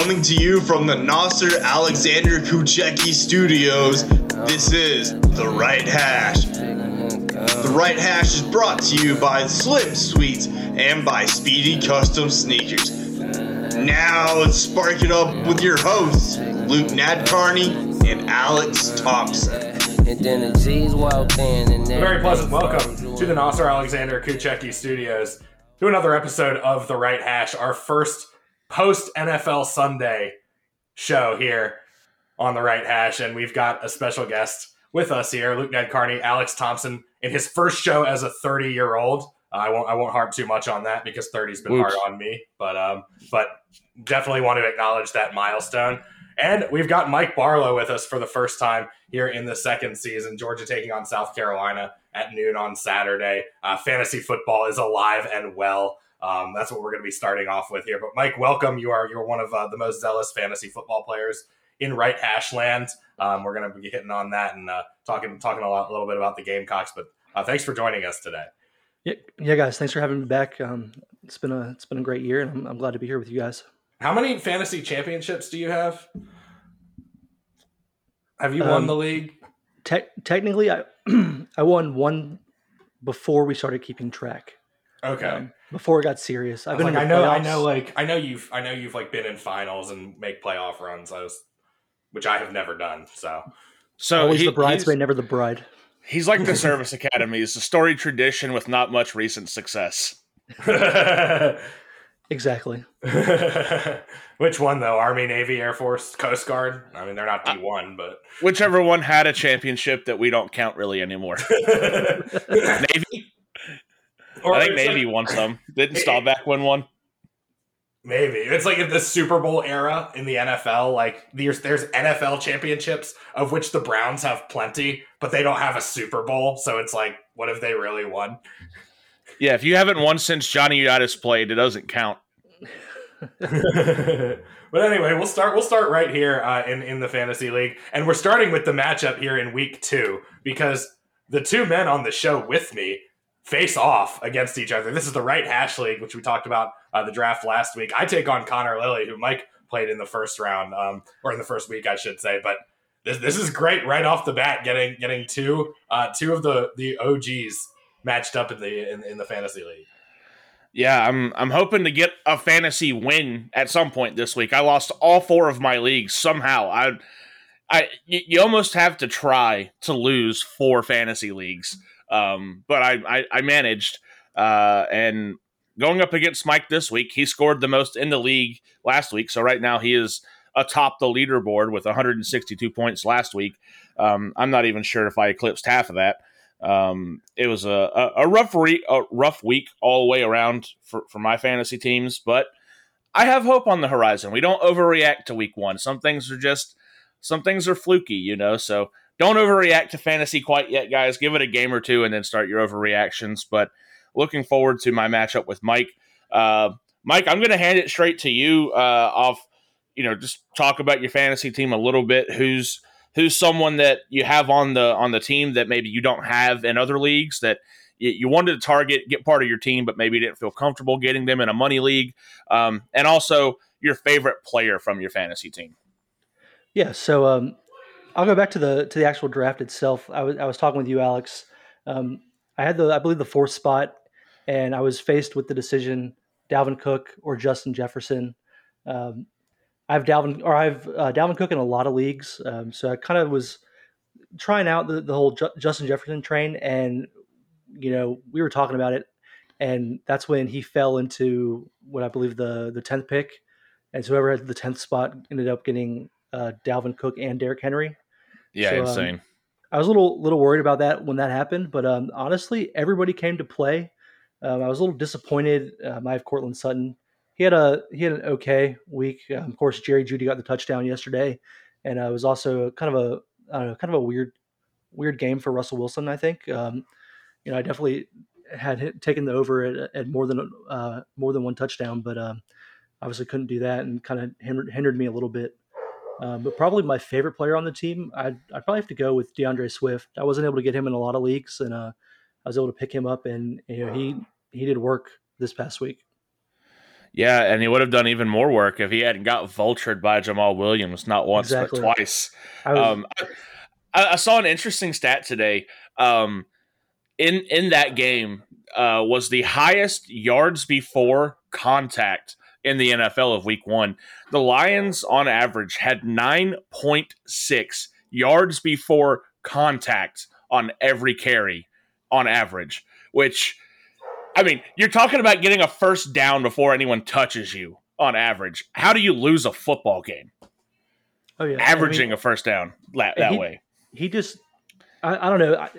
Coming to you from the Nasser Alexander Kucheki Studios, this is The Right Hash. The Right Hash is brought to you by Slim Sweets and by Speedy Custom Sneakers. Now let's spark it up with your hosts, Luke Nadcarney and Alex Thompson. And then the G's walked in and A very pleasant welcome to the Nasser Alexander Kucheki Studios to another episode of The Right Hash, our first post NFL Sunday show here on The Right Hash. And we've got a special guest with us here, Luke Ned Carney, Alex Thompson, in his first show as a 30 year old. Uh, I won't I won't harp too much on that because 30's been Whoops. hard on me, but um, but definitely want to acknowledge that milestone. And we've got Mike Barlow with us for the first time here in the second season. Georgia taking on South Carolina at noon on Saturday. Uh, fantasy football is alive and well. Um, that's what we're going to be starting off with here. But Mike, welcome. You are you're one of uh, the most zealous fantasy football players in right hash land. Um, we're going to be hitting on that and uh, talking talking a, lot, a little bit about the Gamecocks. But uh, thanks for joining us today. Yeah, yeah, guys. Thanks for having me back. Um, it's been a it's been a great year, and I'm, I'm glad to be here with you guys. How many fantasy championships do you have? Have you won Um, the league? Te- technically, I I won one before we started keeping track. Okay. Um, before it got serious, I've I, was been. like, in I the know, I know, like I know you've, I know you've like been in finals and make playoff runs. I was, which I have never done. So So Always he- the bridesmaid, he's, never the bride. he's like the service academy. It's a story tradition with not much recent success. Exactly. which one though? Army, Navy, Air Force, Coast Guard. I mean, they're not D one, but Whichever one had a championship that we don't count really anymore. Navy, Or I think maybe like- won some. Didn't Staubach win one? Maybe it's like in the Super Bowl era in the NFL. Like there's there's NFL championships of which the Browns have plenty, but they don't have a Super Bowl. So it's like, what if they really won? Yeah, if you haven't won since Johnny Unitas played, it doesn't count. but anyway, we'll start. We'll start right here uh, in in the fantasy league, and we're starting with the matchup here in week two because the two men on the show with me face off against each other. This is the right hash league, which we talked about uh, the draft last week. I take on Connor Lilly, who Mike played in the first round, um, or in the first week, I should say. But this this is great right off the bat, getting getting two uh, two of the the OGs matched up in the in, in the fantasy league. Yeah, I'm I'm hoping to get a fantasy win at some point this week. I lost all four of my leagues somehow. I I you, you almost have to try to lose four fantasy leagues. Um, but I I, I managed uh, and going up against Mike this week, he scored the most in the league last week. So right now he is atop the leaderboard with 162 points last week. Um, I'm not even sure if I eclipsed half of that. Um, it was a, a, a rough re- a rough week all the way around for, for my fantasy teams, but I have hope on the horizon. We don't overreact to week one. Some things are just some things are fluky, you know. So don't overreact to fantasy quite yet, guys. Give it a game or two and then start your overreactions. But looking forward to my matchup with Mike. Uh, Mike, I'm going to hand it straight to you. Uh, off, you know, just talk about your fantasy team a little bit. Who's who's someone that you have on the on the team that maybe you don't have in other leagues that you, you wanted to target, get part of your team, but maybe didn't feel comfortable getting them in a money league, um, and also your favorite player from your fantasy team. Yeah. So um, I'll go back to the to the actual draft itself. I was I was talking with you, Alex. Um, I had the I believe the fourth spot, and I was faced with the decision: Dalvin Cook or Justin Jefferson. Um, I have Dalvin or I have uh, Dalvin Cook in a lot of leagues, um, so I kind of was trying out the, the whole Ju- Justin Jefferson train, and you know we were talking about it, and that's when he fell into what I believe the the tenth pick, and so whoever had the tenth spot ended up getting uh, Dalvin Cook and Derrick Henry. Yeah, So, um, insane. I was a little little worried about that when that happened, but um, honestly, everybody came to play. Um, I was a little disappointed. Um, I have Courtland Sutton. He had a he had an okay week. Um, of course, Jerry Jeudy got the touchdown yesterday, and uh, it was also kind of a I don't know, kind of a weird weird game for Russell Wilson. I think um, you know I definitely had taken the over at, at more than uh, more than one touchdown, but um, obviously couldn't do that and kind of hindered, hindered me a little bit. Um, but probably my favorite player on the team, I'd, I'd probably have to go with DeAndre Swift. I wasn't able to get him in a lot of leagues, and uh, I was able to pick him up, and you know he he did work this past week. Yeah, and he would have done even more work if he hadn't got vultured by Jamaal Williams, not once Exactly. but twice. I was, Um, I, I saw an interesting stat today. Um, in in that game uh, was the highest yards before contact in the NFL of Week One. The Lions, on average, had nine point six yards before contact on every carry, on average. Which, I mean, you're talking about getting a first down before anyone touches you. On average, how do you lose a football game? oh yeah, I mean, Averaging a first down la- that he- way. he just I, I don't know. I,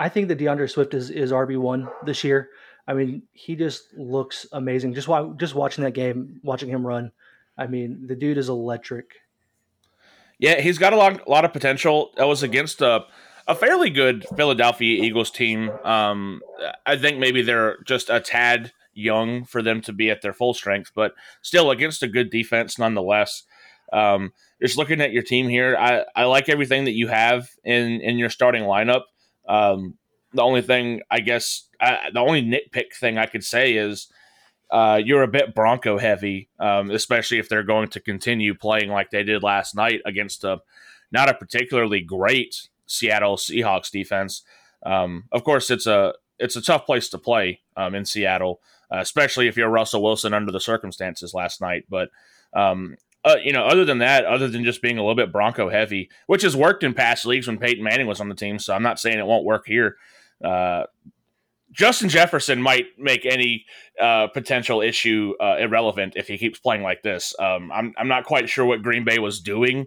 I think that DeAndre Swift is is RB one this year. I mean, he just looks amazing. Just just watching that game, watching him run. I mean, the dude is electric. Yeah, he's got a lot, a lot of potential. That was against a, a fairly good Philadelphia Eagles team. Um, I think maybe they're just a tad young for them to be at their full strength, but still against a good defense nonetheless. Um, just looking at your team here, I, I like everything that you have in, in your starting lineup. Um, the only thing, I guess, I, the only nitpick thing I could say is uh, you're a bit Bronco heavy, um, especially if they're going to continue playing like they did last night against a not a particularly great Seattle Seahawks defense. Um, of course, it's a it's a tough place to play um, in Seattle, uh, especially if you're Russell Wilson under the circumstances last night. But um, uh, you know, other than that, other than just being a little bit Bronco heavy, which has worked in past leagues when Peyton Manning was on the team, so I'm not saying it won't work here. Uh, Justin Jefferson might make any uh, potential issue uh, irrelevant if he keeps playing like this. Um, I'm I'm not quite sure what Green Bay was doing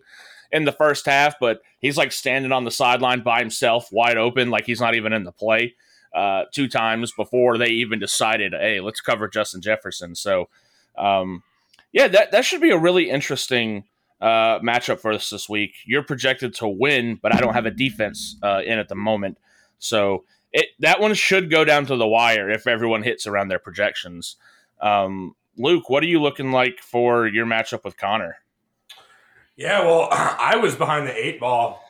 in the first half, but he's like standing on the sideline by himself, wide open, like he's not even in the play. Uh, two times before they even decided, hey, let's cover Justin Jefferson. So, um, yeah, that that should be a really interesting uh, matchup for us this week. You're projected to win, but I don't have a defense uh, in at the moment, so it that one should go down to the wire if everyone hits around their projections. Um, Luke, what are you looking like for your matchup with Connor? Yeah, well, I was behind the eight ball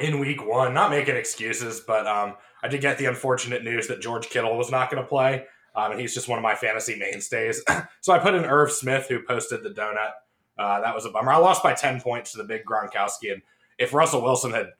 in week one. Not making excuses, but um, I did get the unfortunate news that George Kittle was not going to play, um, and he's just one of my fantasy mainstays. so I put in Irv Smith, who posted the donut. Uh, that was a bummer. I lost by ten points to the big Gronkowski, and if Russell Wilson had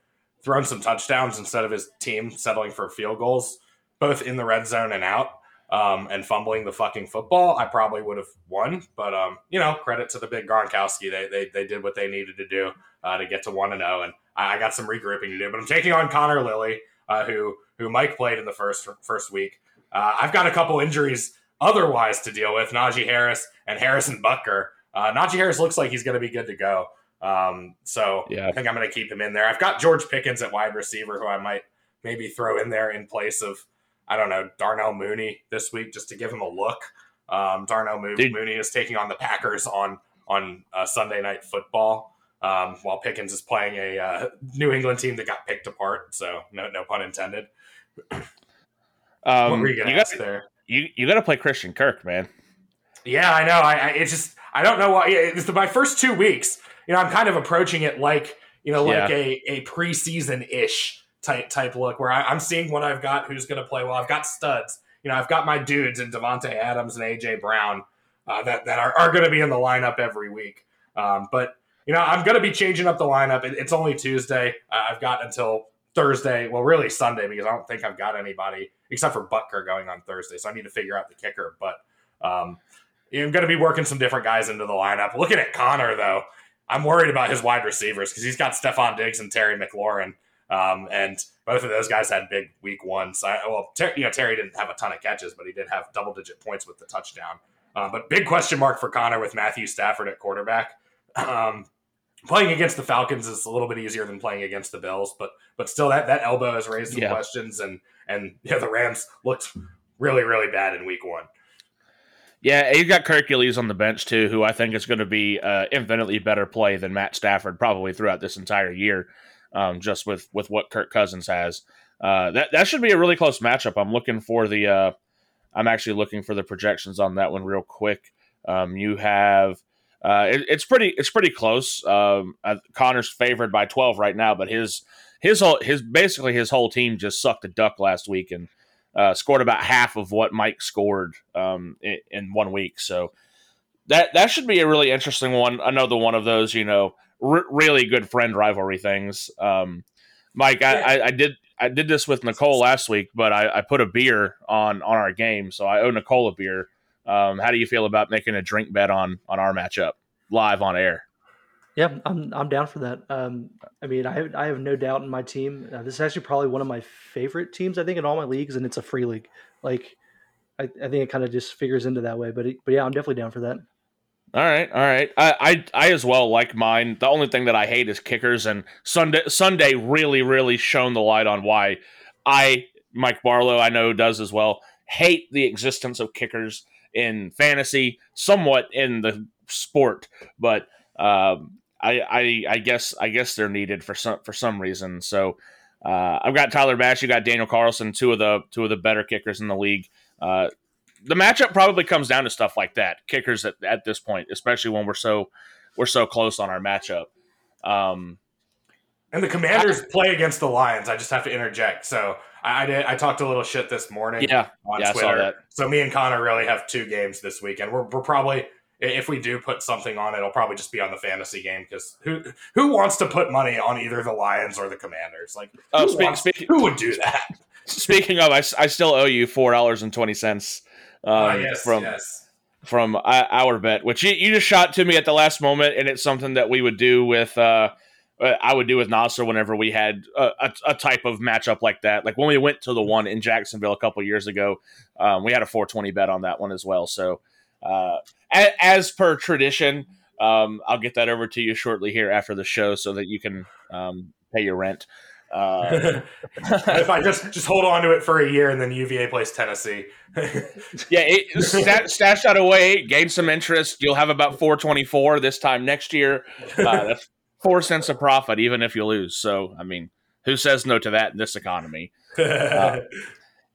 thrown some touchdowns instead of his team settling for field goals, both in the red zone and out, um, and fumbling the fucking football, I probably would have won. But um, you know, credit to the big Gronkowski. They they, they did what they needed to do uh, to get to one and zero, and I got some regrouping to do. But I'm taking on Connor Lilly, uh, who who Mike played in the first first week. Uh, I've got a couple injuries otherwise to deal with. Najee Harris and Harrison Butker. Uh, Najee Harris looks like he's going to be good to go. Um, so Yeah. I think I'm going to keep him in there. I've got George Pickens at wide receiver, who I might maybe throw in there in place of I don't know Darnell Mooney this week just to give him a look. Um, Darnell Mo-. Mooney is taking on the Packers on on uh, Sunday Night Football, um, while Pickens is playing a uh, New England team that got picked apart. So no no pun intended. Um, what were you going to got ask there? you, you got to play Christian Kirk, man. Yeah, I know. I, I it's just I don't know why. yeah, It's my first two weeks. You know, I'm kind of approaching it like you know, like Yeah. a a preseason ish type type look where I, I'm seeing what I've got, who's going to play well. I've got studs. You know, I've got my dudes in Davante Adams and AJ Brown uh, that that are, are going to be in the lineup every week. Um, but you know, I'm going to be changing up the lineup. It, it's only Tuesday. Uh, I've got until Thursday. Well, really Sunday because I don't think I've got anybody except for Butker going on Thursday. So I need to figure out the kicker. But um, I'm going to be working some different guys into the lineup. Looking at Connor, though, I'm worried about his wide receivers because he's got Stefon Diggs and Terry McLaurin. Um, and both of those guys had big week ones. I, well, Ter- you know, Terry didn't have a ton of catches, but he did have double digit points with the touchdown. Uh, but big question mark for Connor with Matthew Stafford at quarterback. Um, playing against the Falcons is a little bit easier than playing against the Bills, but but still that that elbow has raised some Yeah. questions, and and yeah, the Rams looked really really bad in week one. Yeah, you've got Hercules on the bench too, who I think is going to be uh, infinitely better play than Matt Stafford probably throughout this entire year, um, just with with what Kirk Cousins has. Uh, that that should be a really close matchup. I'm looking for the. Uh, I'm actually looking for the projections on that one real quick. Um, you have. Uh, it, it's pretty. It's pretty close. Um, Connor's favored by 12 right now, but his his whole his basically his whole team just sucked a duck last week and uh, scored about half of what Mike scored um, in, in one week. So that that should be a really interesting one. Another one of those, you know, r- really good friend rivalry things. Um, Mike. I, I, I, did I did this with Nicole last week, but I, I, put a beer on on our game, so I owe Nicole a beer. Um, how do you feel about making a drink bet on on our matchup live on air? Yeah, I'm I'm down for that. Um, I mean, I have, I have no doubt in my team. Uh, this is actually probably one of my favorite teams. I think in all my leagues, and it's a free league. Like, I, I think it kind of just figures into that way. But it, but yeah, I'm definitely down for that. All right, all right. I, I I as well like mine. The only thing that I hate is kickers, and Sunday Sunday really really shone the light on why I Mike Barlow I know does as well hate the existence of kickers in fantasy, somewhat in the sport, but. Um, I, I, I guess I guess they're needed for some for some reason. So uh, I've got Tyler Bass, you got Daniel Carlson, two of the two of the better kickers in the league. Uh, the matchup probably comes down to stuff like that, kickers at, at this point, especially when we're so we're so close on our matchup. Um, and the Commanders I, play against the Lions. I just have to interject. So I, I, did. I talked a little shit this morning. Yeah, on yeah, Twitter. So me and Connor really have two games this weekend. We're, we're probably if we do put something on, it'll probably just be on the fantasy game because who who wants to put money on either the Lions or the Commanders? Like, oh, who, speak, wants, speak, who would do that? Speaking of, I, I still owe you four dollars and twenty cents um, uh, yes, from yes. from our bet, which you, you just shot to me at the last moment, and it's something that we would do with. Uh, uh, I would do with Nasser whenever we had a, a, a, type of matchup like that. Like when we went to the one in Jacksonville a couple years ago, um, we had a 420 bet on that one as well. So uh, as per tradition, um, I'll get that over to you shortly here after the show so that you can um, pay your rent. Uh, if I just just hold on to it for a year and then UVA plays Tennessee. yeah, it, stat, stash that away, gain some interest. You'll have about 424 this time next year. Uh, that's four cents a profit, even if you lose. So, I mean, who says no to that in this economy? Uh,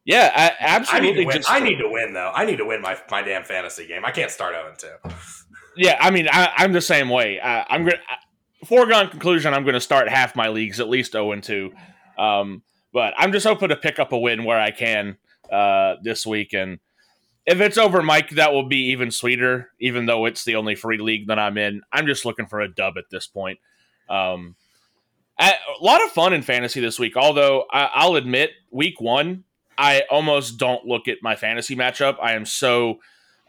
yeah, I, absolutely. I need, to win. Just, I need to win, though. I need to win my, my damn fantasy game. I can't start 0 2. Yeah, I mean, I, am the same way. I, I'm going to, foregone conclusion, I'm going to start half my leagues at least 0 2. Um, but I'm just hoping to pick up a win where I can uh, this week. And if it's over Mike, that will be even sweeter, even though it's the only free league that I'm in. I'm just looking for a dub at this point. Um, a lot of fun in fantasy this week, although I, will admit, week one, I almost don't look at my fantasy matchup. I am so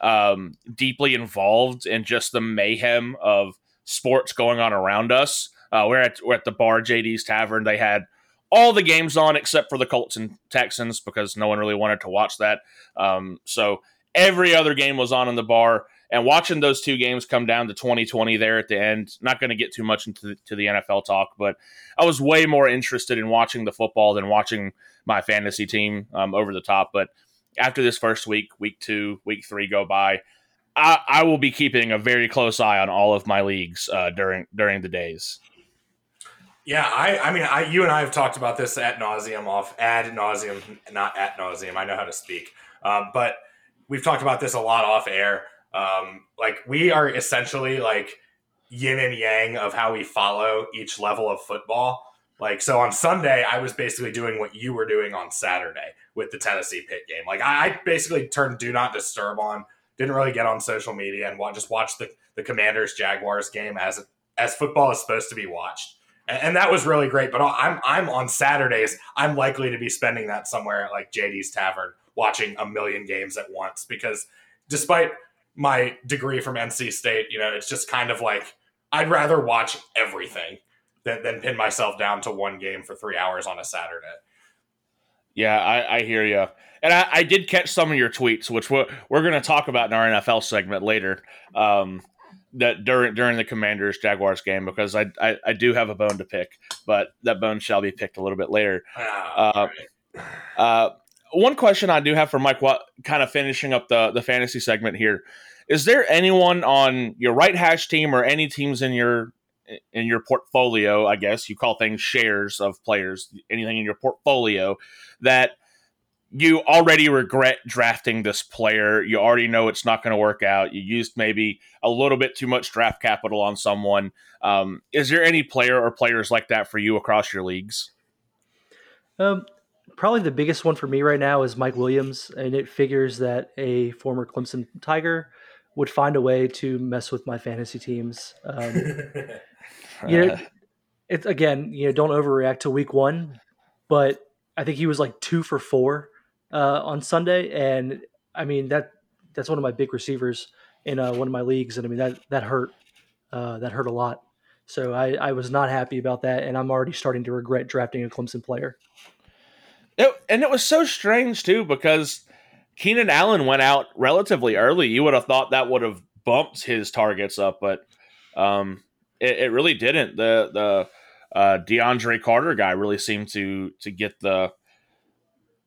um, deeply involved in just the mayhem of sports going on around us. Uh, we're at we're at the bar, JD's Tavern. They had all the games on except for the Colts and Texans because no one really wanted to watch that. Um, so every other game was on in the bar. And watching those two games come down to 2020 there at the end, not going to get too much into the, to the NFL talk, but I was way more interested in watching the football than watching my fantasy team um, over the top. But after this first week, week two, week three go by, I, I will be keeping a very close eye on all of my leagues uh, during during the days. Yeah, I, I mean, I, you and I have talked about this at nauseum, off ad nauseum, not at nauseum. I know how to speak, um, but we've talked about this a lot off air. Um, like we are essentially like yin and yang of how we follow each level of football. Like so on Sunday, I was basically doing what you were doing on Saturday with the Tennessee Pitt game. Like I, basically turned do not disturb on, didn't really get on social media and just watch the the Commanders Jaguars game as as football is supposed to be watched. And, and that was really great. But I'm I'm on Saturdays. I'm likely to be spending that somewhere at like JD's Tavern, watching a million games at once because despite my degree from NC State, you know, it's just kind of like I'd rather watch everything than, than pin myself down to one game for three hours on a Saturday. Yeah, I, I hear you. And I, I, did catch some of your tweets, which we're, we're going to talk about in our NFL segment later. Um, that during during the Commanders Jaguars game because I, I, I do have a bone to pick, but that bone shall be picked a little bit later. Ah, uh, uh, one question I do have for Mike, what kind of finishing up the the fantasy segment here? Is there anyone on your right hash team or any teams in your in your portfolio? I guess you call things shares of players. Anything in your portfolio that you already regret drafting this player. You already know it's not going to work out. You used maybe a little bit too much draft capital on someone. Um, is there any player or players like that for you across your leagues? Um, probably the biggest one for me right now is Mike Williams, and it figures that a former Clemson Tiger would find a way to mess with my fantasy teams. Um, you know, it's again, you know, don't overreact to week one, but I think he was like two for four uh, on Sunday, and I mean that that's one of my big receivers in uh, one of my leagues, and I mean that that hurt uh, that hurt a lot. So I, I was not happy about that, and I'm already starting to regret drafting a Clemson player. It, and it was so strange too because Keenan Allen went out relatively early. You would have thought that would have bumped his targets up, but um, it, it, really didn't. The the uh, DeAndre Carter guy really seemed to to get the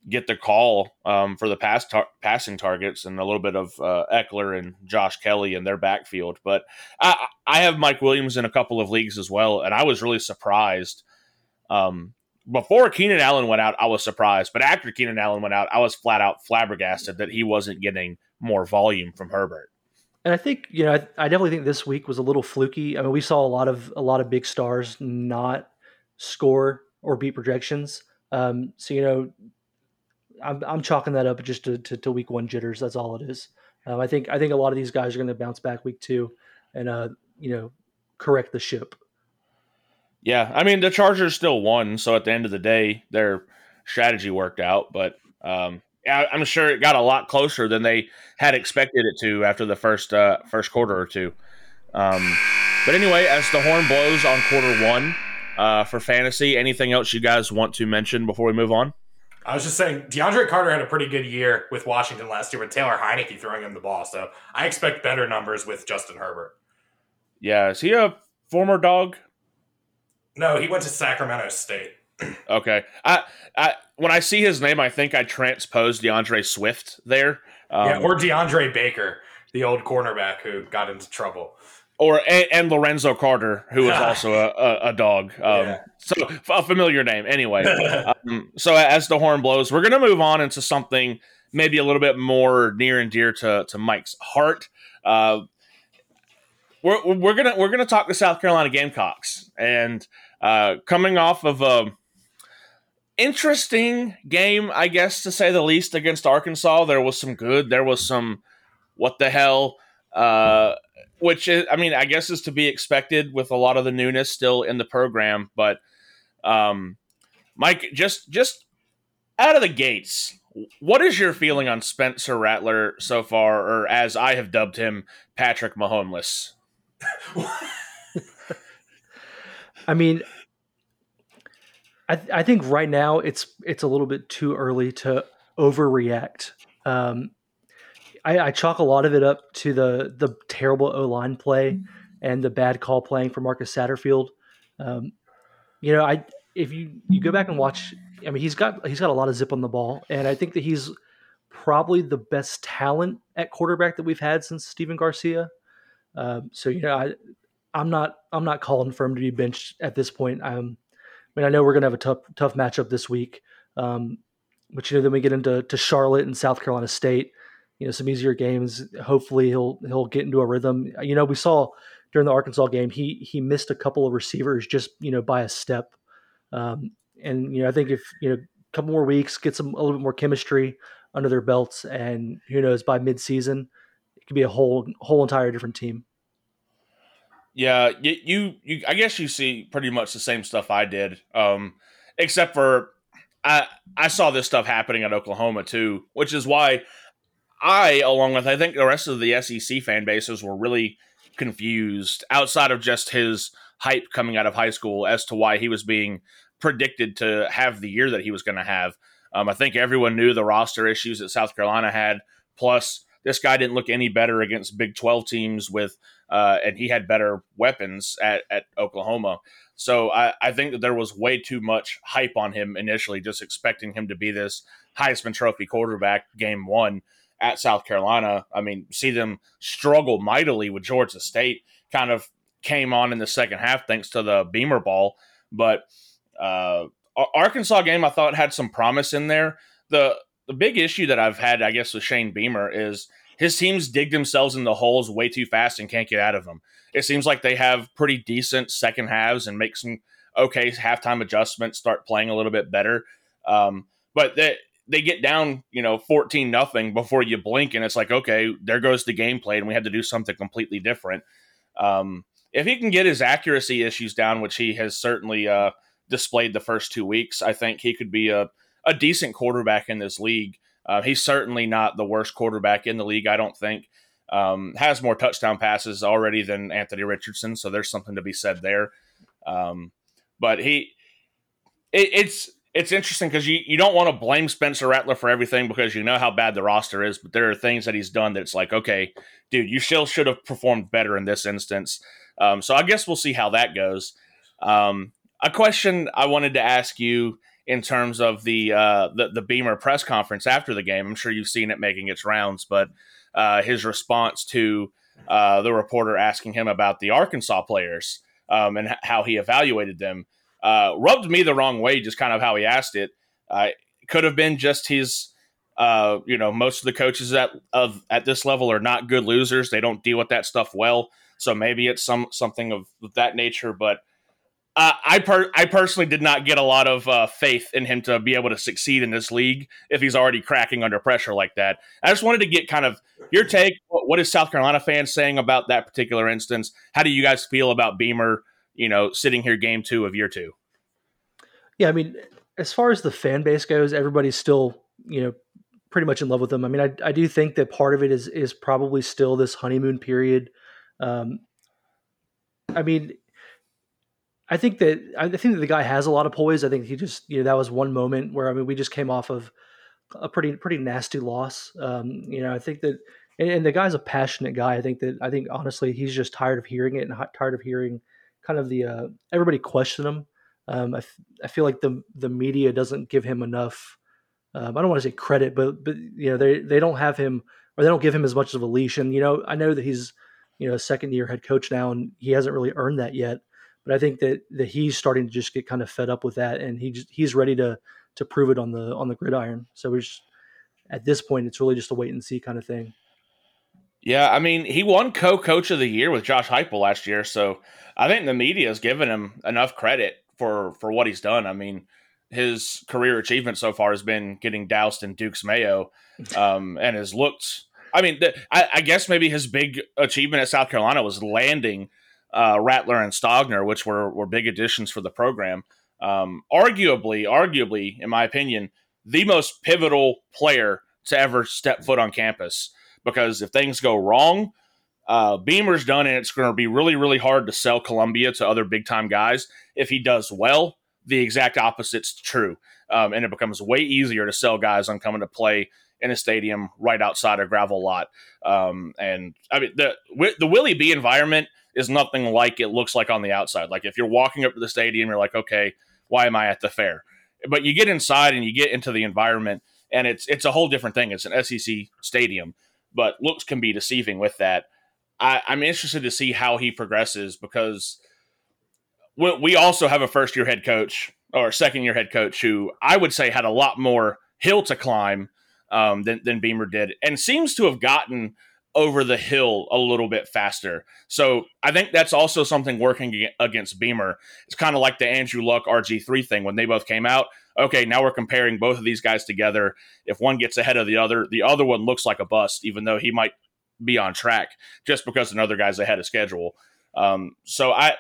get the call um, for the pass tar- passing targets and a little bit of uh, Ekeler and Josh Kelley in their backfield. But I, I have Mike Williams in a couple of leagues as well, and I was really surprised. Um, before Keenan Allen went out, I was surprised, but after Keenan Allen went out, I was flat out flabbergasted that he wasn't getting more volume from Herbert. And I think you know, I, I definitely think this week was a little fluky. I mean, we saw a lot of a lot of big stars not score or beat projections. Um, so you know, I'm, I'm chalking that up just to, to, to, week one jitters. That's all it is. Um, I think I think a lot of these guys are going to bounce back week two, and uh, you know, correct the ship. Yeah, I mean the Chargers still won, so at the end of the day, their strategy worked out. But um, I'm sure it got a lot closer than they had expected it to after the first uh, first quarter or two. Um, but anyway, as the horn blows on quarter one uh, for fantasy, anything else you guys want to mention before we move on? I was just saying, DeAndre Carter had a pretty good year with Washington last year with Taylor Heinicke throwing him the ball. So I expect better numbers with Justin Herbert. Yeah, is he a former dog? No, he went to Sacramento State. okay, I, I when I see his name, I think I transpose DeAndre Swift there. Um, yeah, or DeAndre Baker, the old cornerback who got into trouble or and, Lorenzo Carter, who is also a, a, a dog. Um, yeah. So a familiar name, anyway. um, so as the horn blows, we're going to move on into something maybe a little bit more near and dear to to Mike's heart. Uh, we're we're gonna we're gonna talk the South Carolina Gamecocks, and uh, coming off of a interesting game, I guess to say the least, against Arkansas. There was some good. There was some what the hell. Uh, which is, I mean, I guess is to be expected with a lot of the newness still in the program. But, um, Mike, just just out of the gates, what is your feeling on Spencer Rattler so far, or as I have dubbed him, Patrick Mahomeless? I mean, I, th- I think right now it's it's a little bit too early to overreact. Um, I, I chalk a lot of it up to the the terrible O line play mm-hmm. and the bad call playing for Marcus Satterfield. Um, you know, I if you you go back and watch, I mean, he's got he's got a lot of zip on the ball, and I think that he's probably the best talent at quarterback that we've had since Stephen Garcia. Um, so you know, I I'm not I'm not calling for him to be benched at this point. Um, I mean, I know we're gonna have a tough tough matchup this week, um, but you know, then we get into to Charlotte and South Carolina State you know some easier games. Hopefully he'll he'll get into a rhythm. You know we saw during the Arkansas game he he missed a couple of receivers just you know by a step, um, and you know I think if you know a couple more weeks get some a little bit more chemistry under their belts, and who knows by midseason could be a whole whole entire different team. Yeah, you, you, I guess you see pretty much the same stuff I did, um, except for I I saw this stuff happening at Oklahoma too, which is why I, along with I think the rest of the SEC fan bases, were really confused outside of just his hype coming out of high school as to why he was being predicted to have the year that he was going to have. Um, I think everyone knew the roster issues that South Carolina had. Plus, this guy didn't look any better against Big 12 teams with, uh, and he had better weapons at, at Oklahoma. So I, I think that there was way too much hype on him initially, just expecting him to be this Heisman Trophy quarterback game one at South Carolina. I mean, see them struggle mightily with Georgia State. Kind of came on in the second half thanks to the Beamer ball, but uh, Arkansas game I thought had some promise in there. The the big issue that I've had, I guess, with Shane Beamer is his teams dig themselves in the holes way too fast and can't get out of them. It seems like they have pretty decent second halves and make some okay halftime adjustments, start playing a little bit better. Um, but they, they get down, you know, 14 nothing before you blink and it's like, okay, there goes the gameplay and we had to do something completely different. Um, if he can get his accuracy issues down, which he has certainly uh, displayed the first two weeks, I think he could be a, a decent quarterback in this league. Uh, he's certainly not the worst quarterback in the league, I don't think. Um, has more touchdown passes already than Anthony Richardson, so there's something to be said there. Um, but he, it, it's it's interesting because you, you don't want to blame Spencer Rattler for everything because you know how bad the roster is, but there are things that he's done that's like, okay, dude, you still should have performed better in this instance. Um, so I guess we'll see how that goes. Um, a question I wanted to ask you in terms of the, uh, the the Beamer press conference after the game. I'm sure you've seen it making its rounds, but uh, his response to uh, the reporter asking him about the Arkansas players um, and how he evaluated them uh, rubbed me the wrong way, just kind of how he asked it. Could have been just his, uh, you know, most of the coaches at of at this level are not good losers. They don't deal with that stuff well. So maybe it's some something of that nature. But uh, I per- I personally did not get a lot of uh, faith in him to be able to succeed in this league if he's already cracking under pressure like that. I just wanted to get kind of your take. What is South Carolina fans saying about that particular instance? How do you guys feel about Beamer? you know, sitting here game two of year two. Yeah, I mean, as far as the fan base goes, everybody's still, you know, pretty much in love with him. I mean, I, I do think that part of it is is probably still this honeymoon period. Um, I mean, I think that I think that the guy has a lot of poise. I think he just, you know, that was one moment where I mean, we just came off of a pretty pretty nasty loss. Um, you know, I think that, and, and the guy's a passionate guy. I think that I think honestly, he's just tired of hearing it and tired of hearing kind of the uh, everybody question him. Um, I, f- I feel like the the media doesn't give him enough. Um, I don't want to say credit, but but you know they they don't have him or they don't give him as much of a leash. And you know I know that he's you know a second year head coach now, and he hasn't really earned that yet. But I think that that he's starting to just get kind of fed up with that, and he just, he's ready to to prove it on the on the gridiron. So we're just at this point, it's really just a wait and see kind of thing. Yeah, I mean, he won co-coach of the year with Josh Heupel last year, so I think the media has given him enough credit for for what he's done. I mean, his career achievement so far has been getting doused in Duke's mayo, um, and has looked. I mean, the, I, I, guess maybe his big achievement at South Carolina was landing uh, Rattler and Stogner, which were were big additions for the program. Um, arguably, arguably, in my opinion, the most pivotal player to ever step foot on campus because if things go wrong, uh, Beamer's done, and it's going to be really, really hard to sell Columbia to other big time guys. If he does well, the exact opposite's true, um, and it becomes way easier to sell guys on coming to play in a stadium right outside a gravel lot. Um, and I mean, the the Willie B environment is nothing like it looks like on the outside. Like if you're walking up to the stadium, you're like, okay, why am I at the fair? But you get inside and you get into the environment, and it's it's a whole different thing. It's an SEC stadium but looks can be deceiving with that. I, I'm interested to see how he progresses because we, we also have a first year head coach or second year head coach who I would say had a lot more hill to climb um, than, than Beamer did and seems to have gotten over the hill a little bit faster. So I think that's also something working against Beamer. It's kind of like the Andrew Luck RG3 thing when they both came out okay, now we're comparing both of these guys together. If one gets ahead of the other, the other one looks like a bust, even though he might be on track just because another guy's ahead of schedule. Um, so I,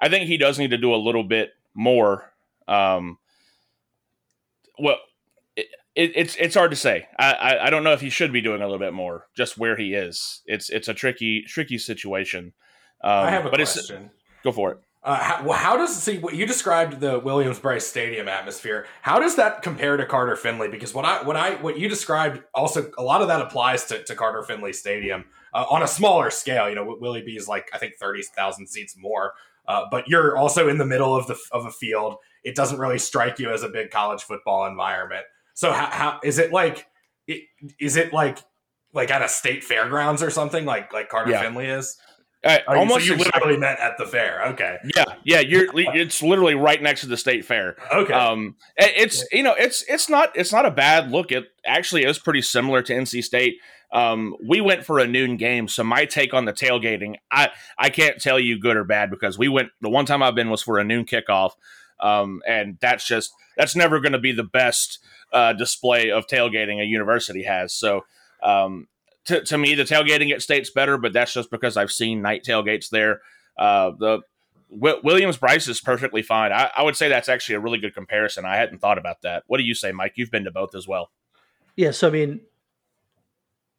I think he does need to do a little bit more. Um, well, it, it, it's it's hard to say. I, I, I don't know if he should be doing a little bit more. Just where he is, it's it's a tricky tricky situation. Um, I have a but question. It's, go for it. Uh, how, how, does see what you described the Williams Brice Stadium atmosphere? How does that compare to Carter Finley? Because what I what I what you described also a lot of that applies to, to Carter Finley Stadium uh, on a smaller scale. You know, Willie B is like I think thirty thousand seats more, uh, but you're also in the middle of the of a field. It doesn't really strike you as a big college football environment. So how, how is it like? Is it like like at a state fairgrounds or something like like Carter yeah. Finley is? Uh, oh, almost so you literally met at the fair. Okay. Yeah, yeah. You're. It's literally right next to the state fair. Okay. Um, it's you know it's it's not it's not a bad look. It actually is pretty similar to NC State. Um, we went for a noon game, so my take on the tailgating, I I can't tell you good or bad because we went. The one time I've been was for a noon kickoff. Um, and that's just that's never going to be the best uh, display of tailgating a university has. So. Um, to, to me, the tailgating at State's better, but that's just because I've seen night tailgates there. Uh, the w- Williams Brice is perfectly fine. I, I, would say that's actually a really good comparison. I hadn't thought about that. What do you say, Mike? You've been to both as well. Yeah. So I mean,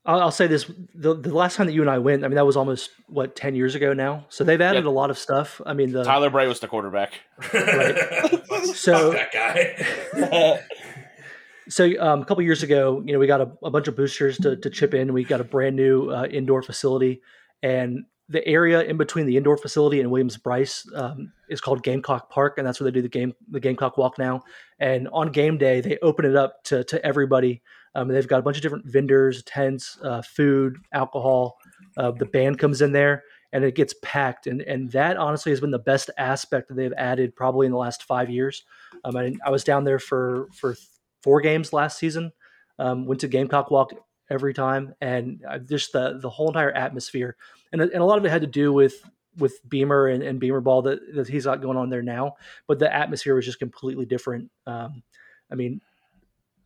I'll, I'll say this: the, the last time that you and I went, I mean, that was almost what ten years ago now. So they've added yep. a lot of stuff. I mean, the Tyler Bray was the quarterback. Right. so that guy. So um, a couple years ago, you know, we got a, a, bunch of boosters to, to chip in. We got a brand new uh, indoor facility, and the area in between the indoor facility and Williams Brice um, is called Gamecock Park, and that's where they do the game the Gamecock Walk now. And on game day, they open it up to to everybody. Um, they've got a bunch of different vendors, tents, uh, food, alcohol. Uh, the band comes in there, and it gets packed. And and that honestly has been the best aspect that they've added probably in the last five years. Um, I, I was down there for for four games last season. Um, went to Gamecock Walk every time, and just the the whole entire atmosphere, and and a lot of it had to do with with Beamer and, and Beamer ball that, that he's got going on there now, but the atmosphere was just completely different. Um, I mean,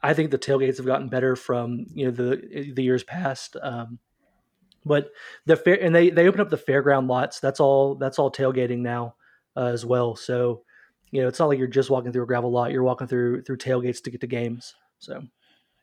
I think the tailgates have gotten better from you know the the years past. Um, but the fair and they they open up the fairground lots. That's all. That's all tailgating now uh, as well. So you know, it's not like you're just walking through a gravel lot. You're walking through through tailgates to get to games. So,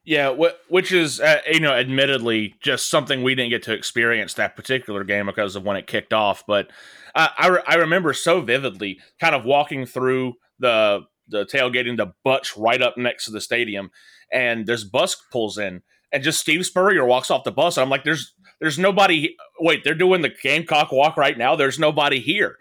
yeah, which is uh, you know, admittedly, just something we didn't get to experience that particular game because of when it kicked off. But I I, re- I remember so vividly, kind of walking through the the tailgating, the butch right up next to the stadium, and this bus pulls in, and just Steve Spurrier walks off the bus. And I'm like, there's there's nobody. Wait, they're doing the Gamecock walk right now. There's nobody here.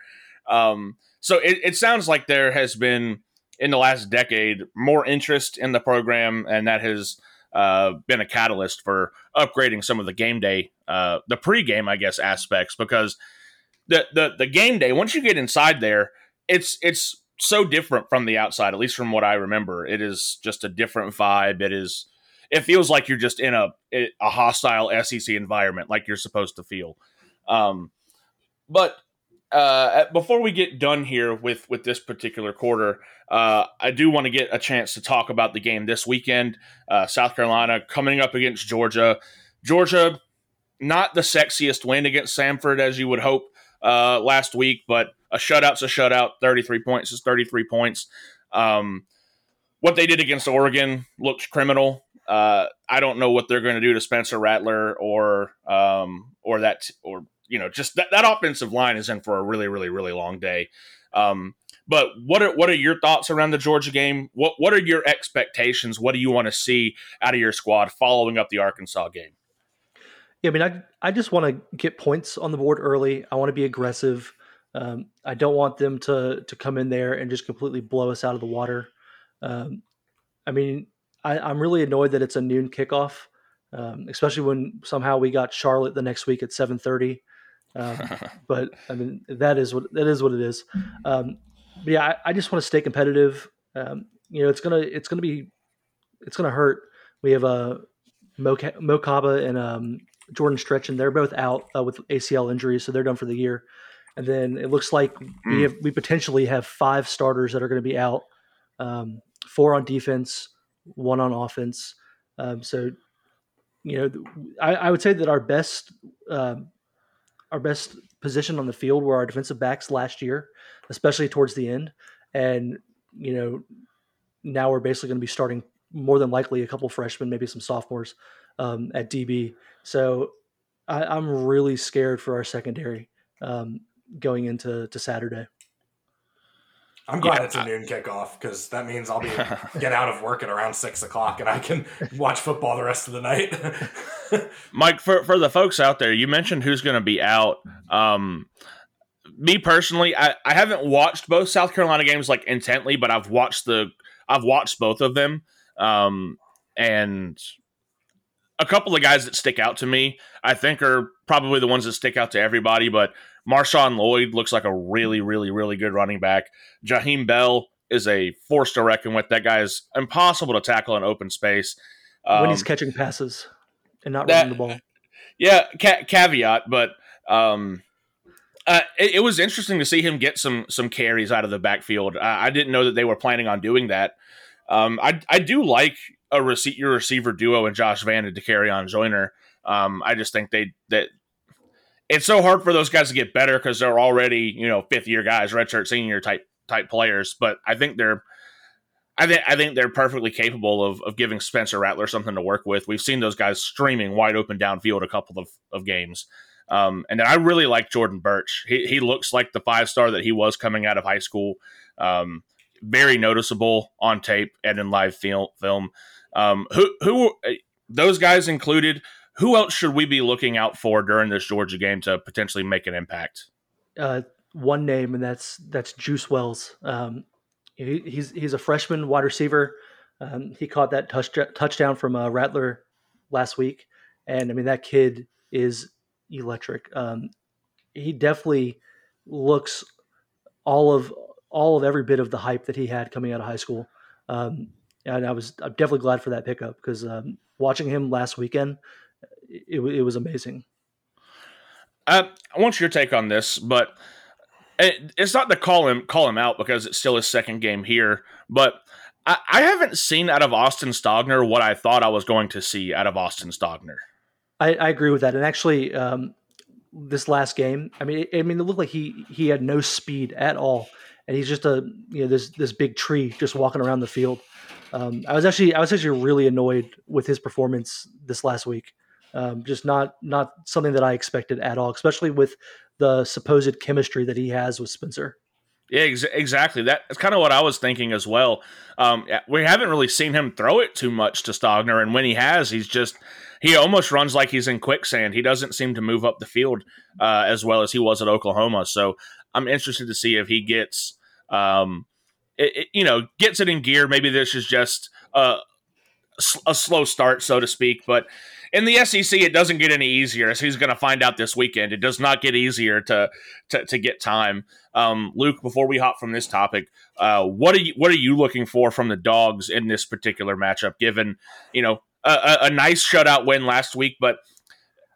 Um, so it, it sounds like there has been in the last decade more interest in the program, and that has uh, been a catalyst for upgrading some of the game day, uh, the pregame, I guess, aspects. Because the, the the game day, once you get inside there, it's it's so different from the outside. At least from what I remember, it is just a different vibe. It is. It feels like you're just in a a hostile SEC environment, like you're supposed to feel. Um, but uh, before we get done here with with this particular quarter, uh, I do want to get a chance to talk about the game this weekend. Uh, South Carolina coming up against Georgia. Georgia, not the sexiest win against Samford as you would hope uh, last week, but a shutout's a shutout. Thirty three points is thirty three points. Um, what they did against Oregon looked criminal. Uh, I don't know what they're going to do to Spencer Rattler or um, or that or you know, just that, that offensive line is in for a really, really, really long day. Um, but what are what are your thoughts around the Georgia game? What what are your expectations? What do you want to see out of your squad following up the Arkansas game? Yeah, I mean, I I just want to get points on the board early. I want to be aggressive. Um, I don't want them to to come in there and just completely blow us out of the water. Um, I mean, I, I'm really annoyed that it's a noon kickoff, um, especially when somehow we got Charlotte the next week at 7:30. Um, but I mean, that is what that is what it is. Um, but yeah, I, I just want to stay competitive. Um, you know, it's gonna it's gonna be it's gonna hurt. We have a uh, Mo, Mo Kaba and um, Jordan Stretch, and they're both out uh, with ACL injuries, so they're done for the year. And then it looks like we hmm. have we potentially have five starters that are going to be out, um, four on defense, one on offense. Um, so, you know, I, I, would say that our best uh, our best position on the field were our defensive backs last year, especially towards the end. And you know, now we're basically going to be starting more than likely a couple freshmen, maybe some sophomores um, at DB. So I, am really scared for our secondary um, going into to Saturday. I'm glad yeah, it's a noon kickoff because that means I'll be get out of work at around six o'clock and I can watch football the rest of the night. Mike, for for the folks out there, you mentioned who's going to be out. Um, me personally, I, I haven't watched both South Carolina games like intently, but I've watched the I've watched both of them, um, and a couple of guys that stick out to me, I think, are probably the ones that stick out to everybody. But Marshawn Lloyd looks like a really, really, really good running back. Jaheim Bell is a force to reckon with. That guy is impossible to tackle in open space. Um, when he's um, catching passes and not that, running the ball. Yeah, ca- caveat, but um, Uh, it, it, was interesting to see him get some some carries out of the backfield. I didn't know that they were planning on doing that. Um, I I do like a receiver your receiver duo and Josh Vann and Dakereon Joyner. Um, I just think they that it's so hard for those guys to get better because they're already you know fifth year guys, redshirt senior type type players. But I think they're I think I think they're perfectly capable of, of giving Spencer Rattler something to work with. We've seen those guys streaming wide open downfield a couple of, of games. Um, and then I really like Jordan Burch. He, he looks like the five star that he was coming out of high school. Um, very noticeable on tape and in live film. film. Um, who who those guys included? Who else should we be looking out for during this Georgia game to potentially make an impact? Uh, one name, and that's that's Juice Wells. Um, he, he's he's a freshman wide receiver. Um, he caught that touch, touchdown from uh, Rattler last week, and I mean that kid is electric. Um, he definitely looks all of all of every bit of the hype that he had coming out of high school. Um, and I was I'm definitely glad for that pickup because um, watching him last weekend, it, it was amazing. Uh, I want your take on this, but it, it's not to call him call him out because it's still his second game here, but I, I haven't seen out of Austin Stogner what I thought I was going to see out of Austin Stogner. I, I agree with that, and actually, um, this last game, I mean, I mean, it looked like he he had no speed at all, and he's just a you know this this big tree just walking around the field. Um, I was actually I was actually really annoyed with his performance this last week. Um, just not not something that I expected at all, especially with the supposed chemistry that he has with Spencer. Yeah, ex- exactly. That's kind of what I was thinking as well. Um, we haven't really seen him throw it too much to Stogner, and when he has, he's just he almost runs like he's in quicksand. He doesn't seem to move up the field uh, as well as he was at Oklahoma. So I'm interested to see if he gets, um, it, it, you know, gets it in gear. Maybe this is just a, a slow start, so to speak, but in the SEC, it doesn't get any easier, as he's going to find out this weekend. It does not get easier to to, to get time. Um, Luke, before we hop from this topic, uh, what are you what are you looking for from the dogs in this particular matchup? Given you know a, a nice shutout win last week, but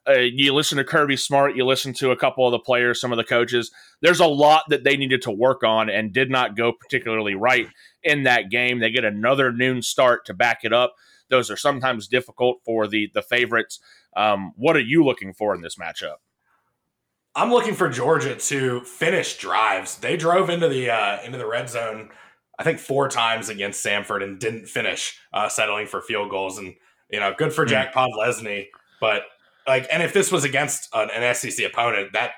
uh, you listen to Kirby Smart, you listen to a couple of the players, some of the coaches. There's a lot that they needed to work on and did not go particularly right in that game. They get another noon start to back it up. Those are sometimes difficult for the the favorites. Um, what are you looking for in this matchup? I'm looking for Georgia to finish drives. They drove into the uh, into the red zone, I think four times against Samford and didn't finish, uh, settling for field goals. And you know, good for hmm. Jack Podlesny, but like, and if this was against an, an, SEC opponent, that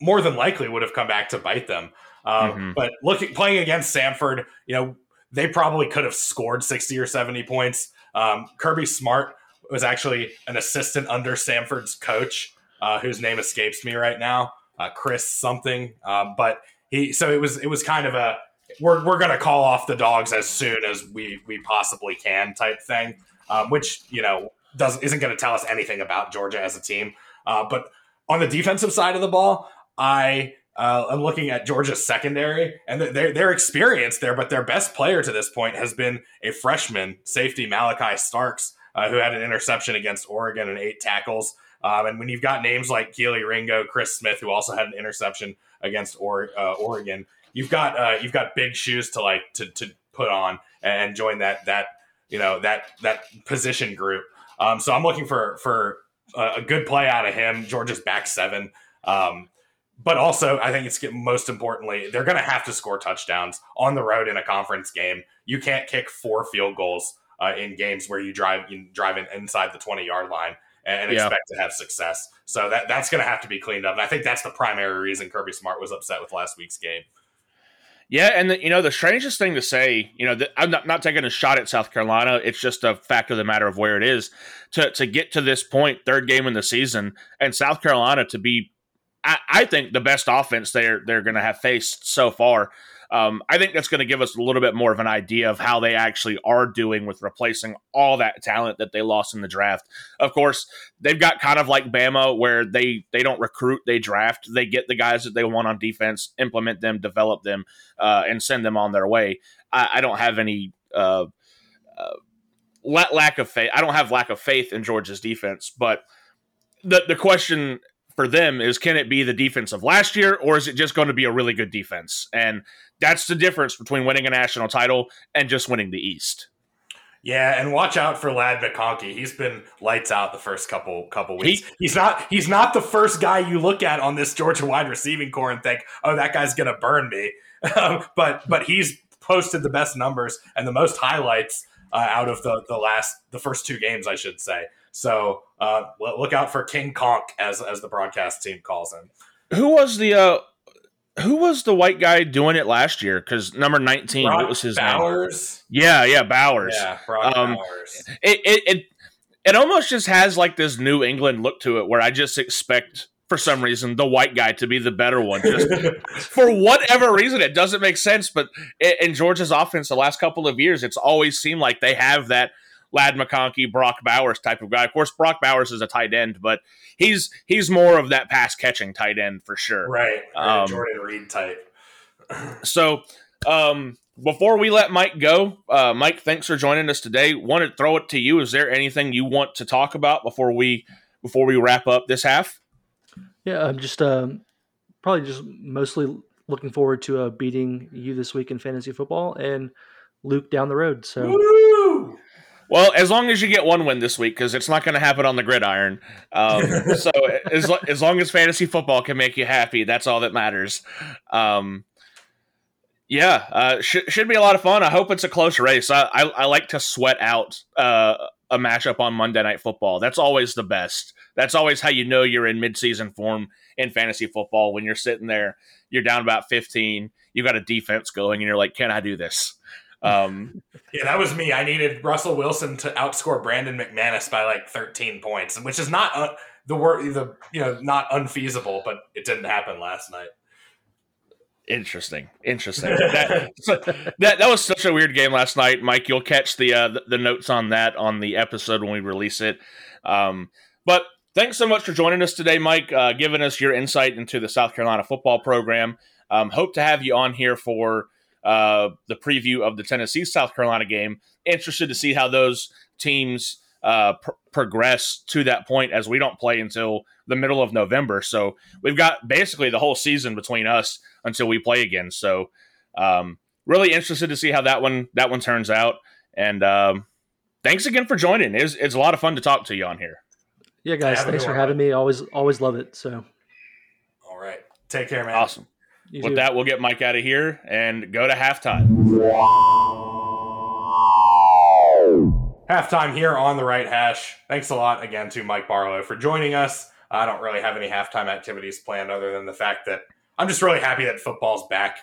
more than likely would have come back to bite them. Um, mm-hmm. But looking playing against Samford, you know, they probably could have scored 60 or 70 points. Um, Kirby Smart was actually an assistant under Samford's coach, uh, whose name escapes me right now, uh, Chris something. Um, but he, so it was, it was kind of a we're we're gonna call off the dogs as soon as we we possibly can type thing, um, which you know doesn't isn't going to tell us anything about Georgia as a team. Uh, but on the defensive side of the ball, I uh, I'm looking at Georgia's secondary, and they're, they're experienced there, but their best player to this point has been a freshman safety, Malaki Starks, uh, who had an interception against Oregon and eight tackles. Um, and when you've got names like Kelee Ringo, Chris Smith, who also had an interception against or, uh, Oregon, you've got uh, you've got big shoes to like to, to put on and join that that you know that that position group. Um, so I'm looking for for a good play out of him. Georgia's back seven. Um, but also I think it's most importantly they're going to have to score touchdowns on the road in a conference game. You can't kick four field goals uh, in games where you drive you drive in inside the twenty yard line and, yeah. expect to have success. So that that's going to have to be cleaned up. And I think that's the primary reason Kirby Smart was upset with last week's game. Yeah, and the, you know the strangest thing to say, you know, the, I'm not, not taking a shot at South Carolina. It's just a fact of the matter of where it is to to get to this point, third game in the season, and South Carolina to be I, I think the best offense they're they're going to have faced so far. Um, I think that's going to give us a little bit more of an idea of how they actually are doing with replacing all that talent that they lost in the draft. Of course, they've got kind of like Bama, where they they don't recruit, they draft, they get the guys that they want on defense, implement them, develop them, uh, and send them on their way. I, I don't have any. Uh, uh, lack of faith. I don't have lack of faith in Georgia's defense, but the the question for them is can it be the defense of last year or is it just going to be a really good defense? And that's the difference between winning a national title and just winning the East. Yeah, and watch out for Ladd McConkey. He's been lights out the first couple couple weeks. He, he's not he's not the first guy you look at on this Georgia wide receiving corps and think, "Oh, that guy's going to burn me." Um, but but he's posted the best numbers and the most highlights uh, out of the the last the first two games, I should say. So uh, look out for King Conk as as the broadcast team calls him. Who was the uh, who was the white guy doing it last year? Because number nineteen, Brock what was his name? Bowers? name? Yeah, yeah, Bowers. Yeah, Brock um, Bowers. It, it it it almost just has like this New England look to it, where I just expect for some reason the white guy to be the better one. Just for whatever reason, it doesn't make sense. But in Georgia's offense, the last couple of years, it's always seemed like they have that Ladd McConkey, Brock Bowers type of guy. Of course, Brock Bowers is a tight end, but he's he's more of that pass catching tight end for sure. Right. Um, Jordan Reed type. so um, before we let Mike go, uh, Mike, thanks for joining us today. Want to throw it to you. Is there anything you want to talk about before we before we wrap up this half? Yeah, I'm just um, probably just mostly looking forward to uh, beating you this week in fantasy football and Luke down the road. So. Woo! Well, as long as you get one win this week, because it's not going to happen on the gridiron. Um, so as, as long as fantasy football can make you happy, that's all that matters. Um, yeah, uh, sh- should be a lot of fun. I hope it's a close race. I, I, I like to sweat out uh, a matchup on Monday Night Football. That's always the best. That's always how you know you're in midseason form in fantasy football when you're sitting there, you're down about 15, you got a defense going, and you're like, can I do this? Um, yeah, that was me. I needed Russell Wilson to outscore Brandon McManus by like 13 points, which is not uh, the word the you know not unfeasible, but it didn't happen last night. Interesting, interesting. that, that that was such a weird game last night, Mike. You'll catch the uh, the, the notes on that on the episode when we release it. Um, but thanks so much for joining us today, Mike. Uh, giving us your insight into the South Carolina football program. Um, hope to have you on here for uh, the preview of the Tennessee South Carolina game. Interested to see how those teams uh, pr- progress to that point as we don't play until the middle of November. So we've got basically the whole season between us until we play again. So um, really interested to see how that one that one turns out. And um, thanks again for joining. It's, it's a lot of fun to talk to you on here. Yeah, guys, thanks for having me. Always always love it. So, all right, take care, man. Awesome. You With too. that, we'll get Mike out of here and go to halftime. Halftime here on the right hash. Thanks a lot again to Mike Barlow for joining us. I don't really have any halftime activities planned other than the fact that I'm just really happy that football's back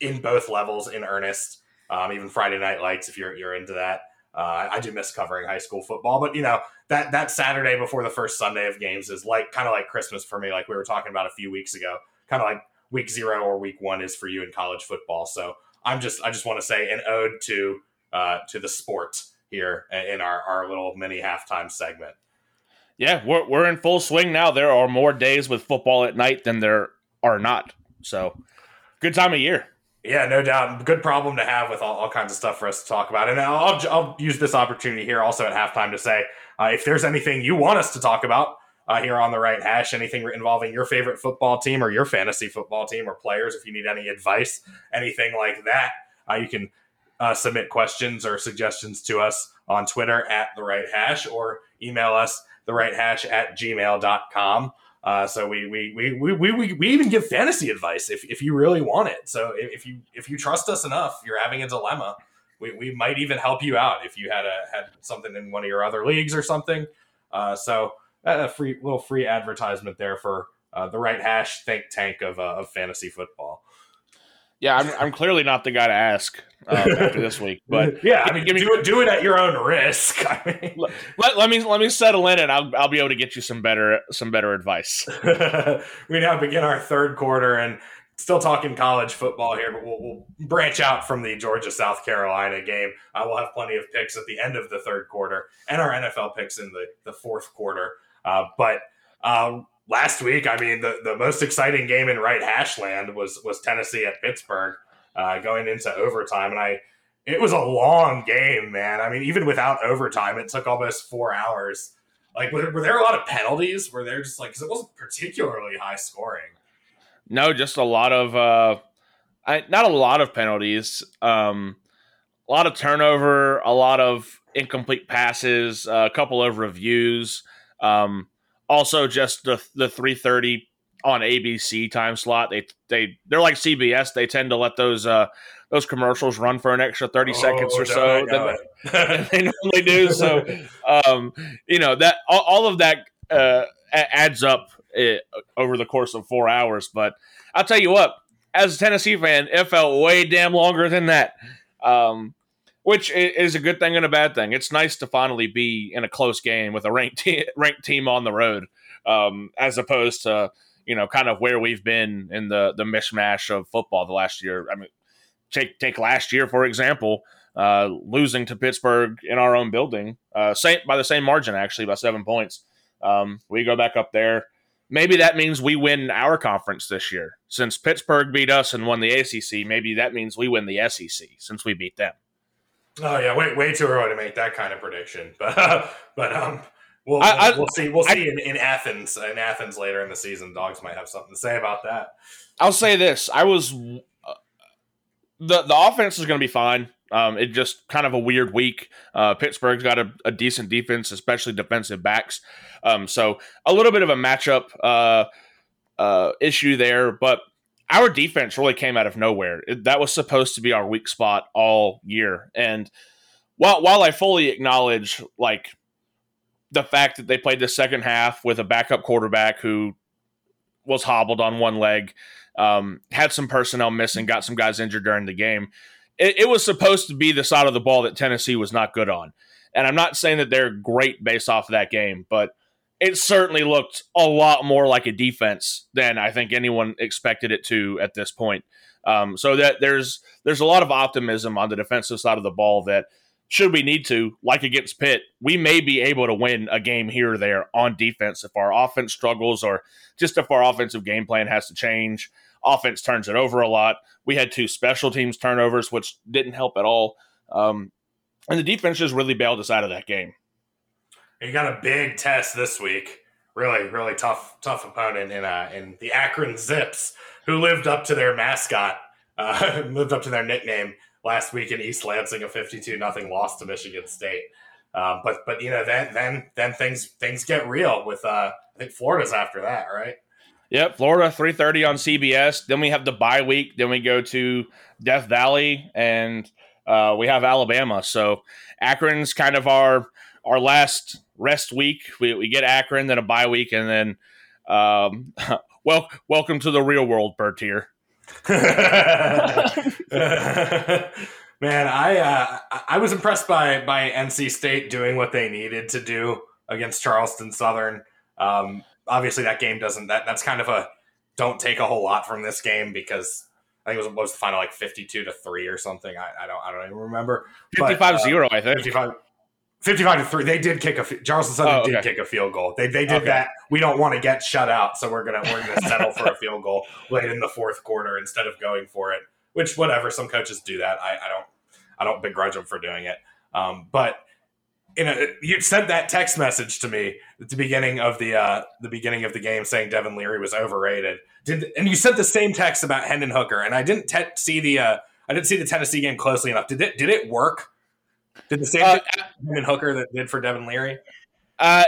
in both levels in earnest. Um, even Friday Night Lights, if you're you're into that. Uh, I do miss covering high school football, but you know that that Saturday before the first Sunday of games is like kind of like Christmas for me, like we were talking about a few weeks ago. Kind of like week zero or week one is for you in college football. So I'm just I just want to say an ode to uh, to the sport here in our our little mini halftime segment. Yeah, we're we're in full swing now. There are more days with football at night than there are not. So good time of year. Yeah, no doubt. Good problem to have with all, all kinds of stuff for us to talk about. And I'll, I'll use this opportunity here also at halftime to say uh, if there's anything you want us to talk about, uh, here on the right hash. Anything involving your favorite football team or your fantasy football team or players, if you need any advice, anything like that, uh, you can uh, submit questions or suggestions to us on Twitter at the right hash or email us the right hash at gmail.com. Uh, so we, we, we, we, we, we even give fantasy advice if, if you really want it. So if you, if you trust us enough, you're having a dilemma. We, we might even help you out if you had a, had something in one of your other leagues or something. Uh, so a free little free advertisement there for uh, the right hash think tank of, uh, of fantasy football. Yeah, I'm, I'm clearly not the guy to ask uh, after this week, but yeah, I mean, give me, do it do it at your own risk. I mean, let, let me let me settle in, and I'll I'll be able to get you some better some better advice. we now begin our third quarter, and still talking college football here, but we'll, we'll branch out from the Georgia South Carolina game. Uh, we'll have plenty of picks at the end of the third quarter, and our NFL picks in the the fourth quarter. Uh, but uh, last week, I mean, the, the most exciting game in right hashland was was Tennessee at Pittsburgh uh, going into overtime, and I it was a long game, man. I mean, even without overtime, it took almost four hours. Like, were, were there a lot of penalties? Were there just like because it wasn't particularly high scoring? No, just a lot of uh, I, not a lot of penalties. Um, a lot of turnover, a lot of incomplete passes, uh, a couple of reviews. Um, also, just the the three thirty on ABC time slot. They they they're like CBS. They tend to let those uh, those commercials run for an extra thirty seconds or so than, than they normally do. So, um, you know that all, all of that uh, adds up uh, over the course of four hours. But I'll tell you what, as a Tennessee fan, it felt way damn longer than that. Um, which is a good thing and a bad thing. It's nice to finally be in a close game with a ranked te- ranked team on the road, um, as opposed to you know kind of where we've been in the the mishmash of football the last year. I mean, take take last year for example, uh, losing to Pittsburgh in our own building, uh, same by the same margin actually by seven points. Um, we go back up there. Maybe that means we win our conference this year. Since Pittsburgh beat us and won the ACC, maybe that means we win the SEC since we beat them. Oh yeah, way way too early to make that kind of prediction, but but um, we'll, I, I, we'll see we'll see I, in, in Athens in Athens later in the season. Dogs might have something to say about that. I'll say this: I was uh, the the offense is going to be fine. Um, it just kind of a weird week. Uh, Pittsburgh's got a, a, decent defense, especially defensive backs. Um, so a little bit of a matchup uh, uh, issue there, but our defense really came out of nowhere. That was supposed to be our weak spot all year. And while while I fully acknowledge like the fact that they played the second half with a backup quarterback who was hobbled on one leg, um, had some personnel missing, got some guys injured during the game. It, it was supposed to be the side of the ball that Tennessee was not good on. And I'm not saying that they're great based off of that game, but it certainly looked a lot more like a defense than I think anyone expected it to at this point. Um, so that there's there's a lot of optimism on the defensive side of the ball that should we need to, like against Pitt, we may be able to win a game here or there on defense if our offense struggles or just if our offensive game plan has to change. Offense turns it over a lot. We had two special teams turnovers, which didn't help at all. Um, and the defense just really bailed us out of that game. You got a big test this week. Really, really tough, tough opponent in uh, in the Akron Zips, who lived up to their mascot, uh, lived up to their nickname last week in East Lansing, a fifty-two nothing loss to Michigan State. Um, but but you know then then then things things get real with uh, I think Florida's after that, right? Yep, Florida three thirty on CBS. Then we have the bye week. Then we go to Death Valley, and uh, we have Alabama. So Akron's kind of our our last rest week. We, we get Akron, then a bye week, and then um, well, welcome to the real world, Bertier. Man, I uh, I was impressed by by NC State doing what they needed to do against Charleston Southern. Um, obviously, that game doesn't that that's kind of a don't take a whole lot from this game because I think it was, was the final like fifty two to three or something. I, I, don't I don't even remember. 55-0, uh, I think. 55, 55 to 3 they did kick a charleston southern oh, okay. did kick a field goal. They, they did okay. that. We don't want to get shut out so we're gonna we're gonna settle for a field goal late in the fourth quarter instead of going for it which whatever some coaches do that. I, I don't i don't begrudge them for doing it. Um, but you know you sent that text message to me at the beginning of the uh, the beginning of the game saying devin leary was overrated. Did and you sent the same text about hendon hooker and i didn't te- see the uh, i didn't see the tennessee game closely enough. Did it did it work did the same uh, thing Hooker that did for Devin Leary? Uh,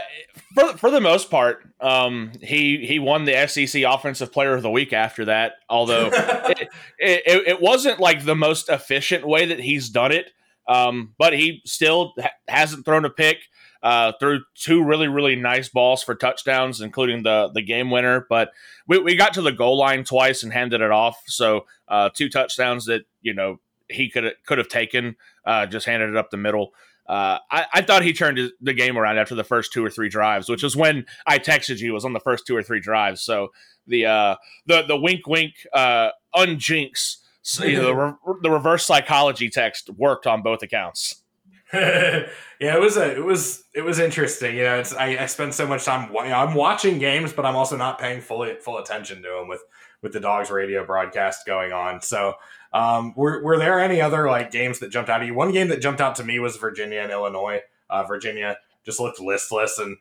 for for the most part, um, he he won the SEC Offensive Player of the Week after that. Although it, it, it, wasn't like the most efficient way that he's done it, um, but he still ha- hasn't thrown a pick. Uh, threw two really really nice balls for touchdowns, including the the game winner. But we, we got to the goal line twice and handed it off. So uh, two touchdowns that you know he could could have taken, uh, just handed it up the middle. Uh, I, I, thought he turned the game around after the first two or three drives, which was when I texted you. Was on the first two or three drives. So the uh, the the wink wink uh, unjinx you know, the, re- the reverse psychology text worked on both accounts. yeah, it was a it was it was interesting. You know, I, I spend so much time. You know, I'm watching games, but I'm also not paying fully full attention to them with with the dogs radio broadcast going on. So um, were, were there any other like games that jumped out at you? One game that jumped out to me was Virginia and Illinois. Uh, Virginia just looked listless and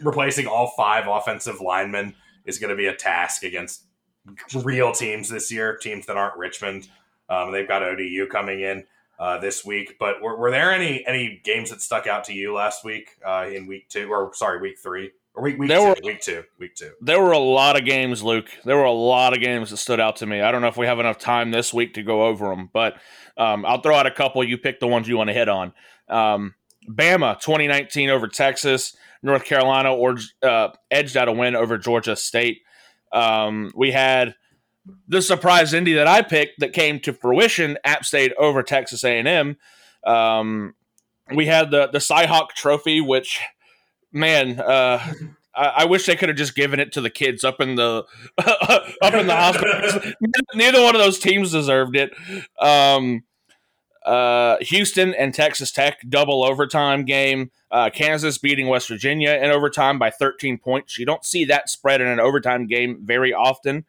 replacing all five offensive linemen is going to be a task against real teams this year, teams that aren't Richmond. Um, they've got ODU coming in uh, this week. But were, were, there any any games that stuck out to you last week uh, in week two or sorry week three or week week there two, were, week two week two? There were a lot of games, Luke. There were a lot of games that stood out to me. I don't know if we have enough time this week to go over them, but um, I'll throw out a couple. You pick the ones you want to hit on. Um, Bama 2019 over Texas. North Carolina or uh, edged out a win over Georgia State. Um, we had the surprise Indy that I picked that came to fruition: App State over Texas A and M. Um, we had the the Cyhawk Trophy, which man, uh, I, I, wish they could have just given it to the kids up in the up in the hospital. Neither one of those teams deserved it. Um, uh, Houston and Texas Tech double overtime game. Uh, Kansas beating West Virginia in overtime by 13 points. You don't see that spread in an overtime game very often.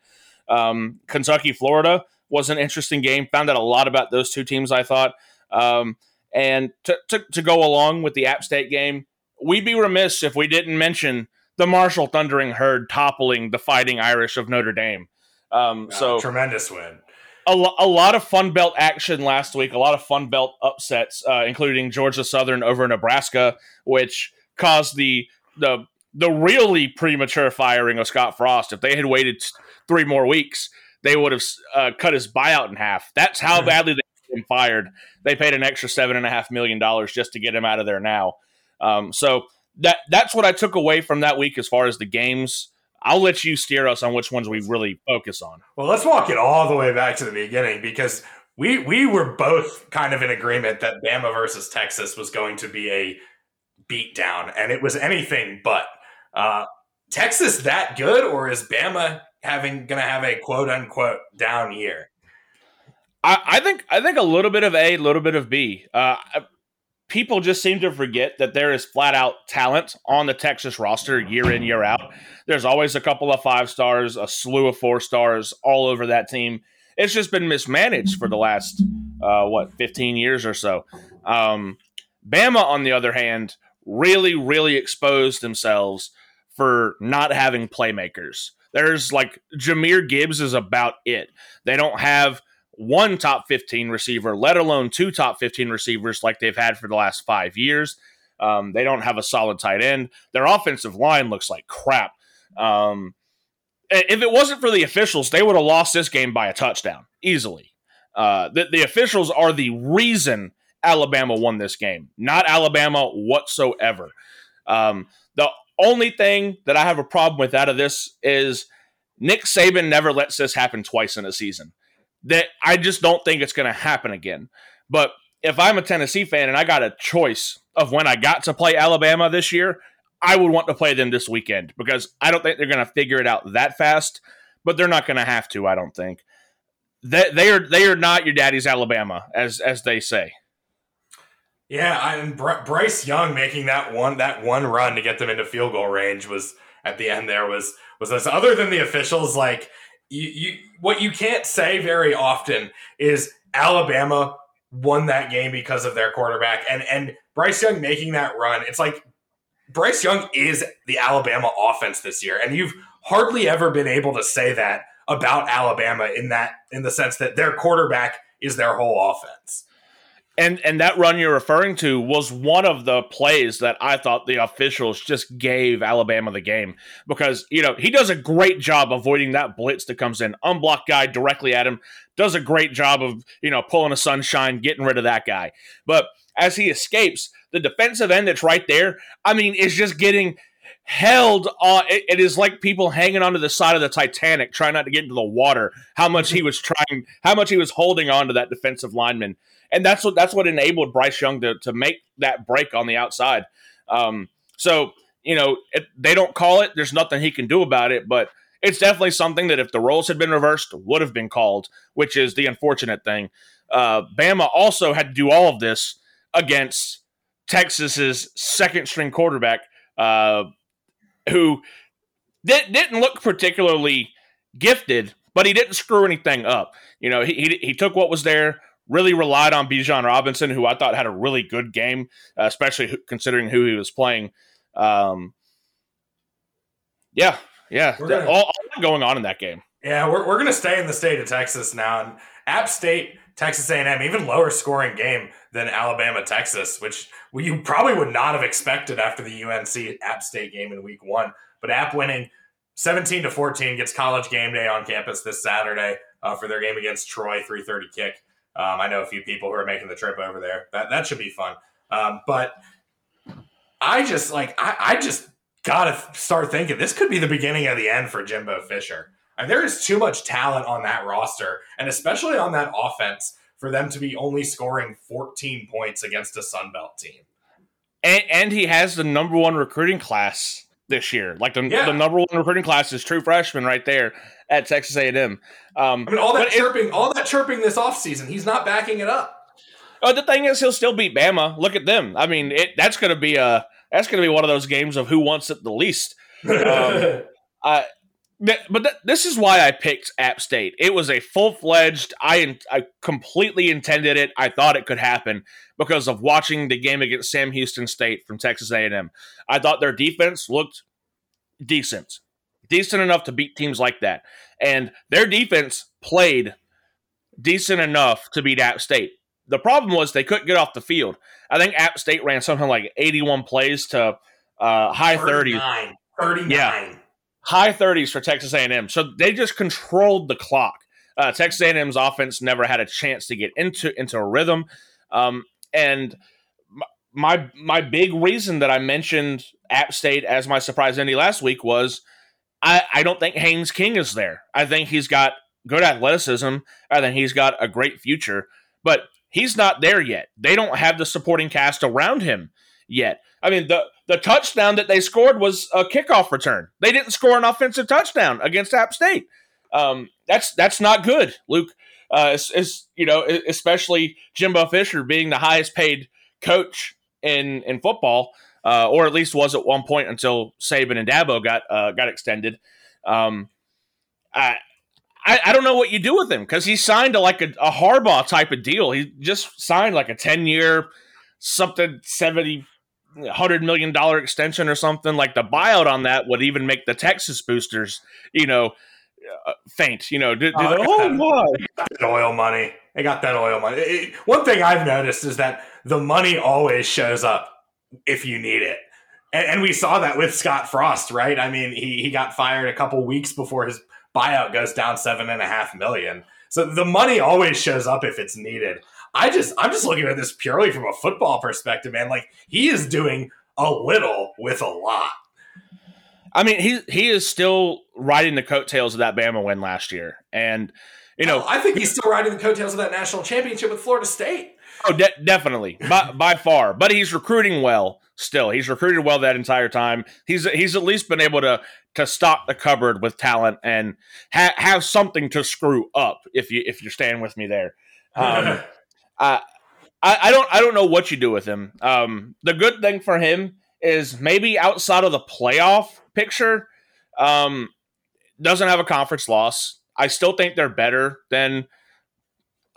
Um, Kentucky, Florida was an interesting game. Found out a lot about those two teams, I thought. Um, and to, to, to, go along with the App State game, we'd be remiss if we didn't mention the Marshall Thundering Herd toppling the Fighting Irish of Notre Dame. Um, so tremendous win. A, lo- a, lot of Fun Belt action last week. A lot of Fun Belt upsets, uh, including Georgia Southern over Nebraska, which caused the the the really premature firing of Scott Frost. If they had waited three more weeks, they would have uh, cut his buyout in half. That's how badly they him fired. They paid an extra seven and a half million dollars just to get him out of there now. Um, so that that's what I took away from that week as far as the games. I'll let you steer us on which ones we really focus on. Well, let's walk it all the way back to the beginning because we we were both kind of in agreement that Bama versus Texas was going to be a beatdown, and it was anything but. Uh, Texas that good, or is Bama having going to have a quote unquote down year? I, I, think I think a little bit of A, a little bit of B. Uh, people just seem to forget that there is flat out talent on the Texas roster year in year out. There's always a couple of five stars, a slew of four stars all over that team. It's just been mismanaged for the last uh, what 15 years or so. Um, Bama, on the other hand, really, really exposed themselves for not having playmakers. There's like Jahmyr Gibbs is about it. They don't have one top 15 receiver, let alone two top 15 receivers like they've had for the last five years. Um, they don't have a solid tight end. Their offensive line looks like crap. Um, if it wasn't for the officials, they would have lost this game by a touchdown easily. Uh, the, the officials are the reason Alabama won this game, not Alabama whatsoever. Um, the only thing that I have a problem with out of this is Nick Saban never lets this happen twice in a season. That I just don't think it's going to happen again. But if I'm a Tennessee fan and I got a choice of when I got to play Alabama this year, I would want to play them this weekend because I don't think they're going to figure it out that fast. But they're not going to have to. I don't think. They, they are they are not your daddy's Alabama, as as they say. Yeah, and Bryce Young making that one that one run to get them into field goal range was at the end. There was was this other than the officials like you, you what you can't say very often is Alabama won that game because of their quarterback and and Bryce Young making that run. It's like Bryce Young is the Alabama offense this year, and you've hardly ever been able to say that about Alabama in that in the sense that their quarterback is their whole offense. And and that run you're referring to was one of the plays that I thought the officials just gave Alabama the game because you know he does a great job avoiding that blitz that comes in, unblocked guy directly at him, does a great job of you know pulling a sunshine, getting rid of that guy. But as he escapes, the defensive end that's right there, I mean, is just getting held on. It, it is like people hanging onto the side of the Titanic, trying not to get into the water. How much he was trying, how much he was holding on to that defensive lineman and that's what that's what enabled Bryce Young to to make that break on the outside. Um, so you know they don't call it. There's nothing he can do about it, but it's definitely something that if the roles had been reversed would have been called, which is the unfortunate thing. Uh, Bama also had to do all of this against Texas's second string quarterback, uh, who did, didn't look particularly gifted, but he didn't screw anything up. You know, he, he, he took what was there, really relied on Bijan Robinson, who I thought had a really good game, uh, especially considering who he was playing. Um, Yeah, yeah, gonna- all, all going on in that game. Yeah, we're, we're going to stay in the state of Texas now. And App State, Texas A&M, even lower scoring game than Alabama, Texas, which you probably would not have expected after the UNC App State game in week one. But App winning 17 to 14 gets college game day on campus this Saturday uh, for their game against Troy, 330 kick. Um, I know a few people who are making the trip over there. That, that should be fun. Um, but I just like, I, I just got to start thinking this could be the beginning of the end for Jimbo Fisher. And there is too much talent on that roster, and especially on that offense, for them to be only scoring 14 points against a Sun Belt team. And, and he has the number one recruiting class this year. Like the, Yeah. the number one recruiting class is true freshman right there at Texas A&M. Um, I mean, all that but it- chirping, all that chirping this offseason, he's not backing it up. Oh, the thing is, he'll still beat Bama. Look at them. I mean, it, that's going to be a that's going to be one of those games of who wants it the least. Um, uh, th- but th- this is why I picked App State. It was a full fledged. I in- I completely intended it. I thought it could happen because of watching the game against Sam Houston State from Texas A&M. I thought their defense looked decent, decent enough to beat teams like that, and their defense played decent enough to beat App State. The problem was they couldn't get off the field. I think App State ran something like 81 plays to uh, high 30s. 39. 39. Yeah. high 30s for Texas A&M. So they just controlled the clock. Uh, Texas A&M's offense never had a chance to get into into a rhythm. Um, and my my big reason that I mentioned App State as my surprise Indy last week was I, I don't think Haynes King is there. I think he's got good athleticism. I think he's got a great future, but he's not there yet. They don't have the supporting cast around him yet. I mean, the the touchdown that they scored was a kickoff return. They didn't score an offensive touchdown against App State. Um, that's that's not good, Luke. Uh, it's, it's, you know, especially Jimbo Fisher being the highest paid coach in in football, uh, or at least was at one point until Saban and Dabo got uh, got extended. Um, I, I I don't know what you do with him because he signed a, like a, a Harbaugh type of deal. He just signed like a ten year something 70 hundred million dollar extension or something like the buyout on that would even make the Texas boosters, you know, uh, faint. You know, do, do Oh, the, oh got my, that oil money. They got that oil money. It- one thing I've noticed is that the money always shows up if you need it. And, and we saw that with Scott Frost, right? I mean, he, he got fired a couple weeks before his buyout goes down seven and a half million. So the money always shows up if it's needed. I just I'm just looking at this purely from a football perspective, man. Like he is doing a little with a lot. I mean, he he is still riding the coattails of that Bama win last year, and you know, I think he's still riding the coattails of that national championship with Florida State. Oh, de- definitely by, by far. But he's recruiting well still. He's recruited well that entire time. He's he's at least been able to to stock the cupboard with talent and ha- have something to screw up. If you if you're staying with me there, um, I, I I don't I don't know what you do with him. Um, the good thing for him is maybe outside of the playoff picture, um, doesn't have a conference loss. I still think they're better than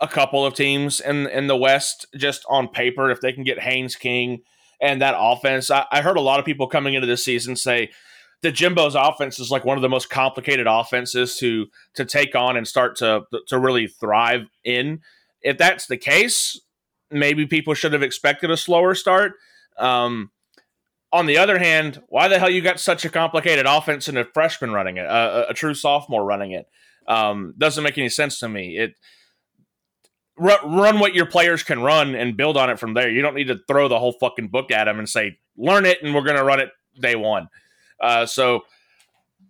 a couple of teams in in the West just on paper if they can get Haynes King and that offense. I, I heard a lot of people coming into this season say that Jimbo's offense is like one of the most complicated offenses to to take on and start to to really thrive in. If that's the case, maybe people should have expected a slower start. Um, on the other hand, why the hell you got such a complicated offense and a freshman running it, a, a true sophomore running it? Um, doesn't make any sense to me. It run, run what your players can run and build on it from there. You don't need to throw the whole fucking book at them and say, learn it and we're going to run it day one. Uh, so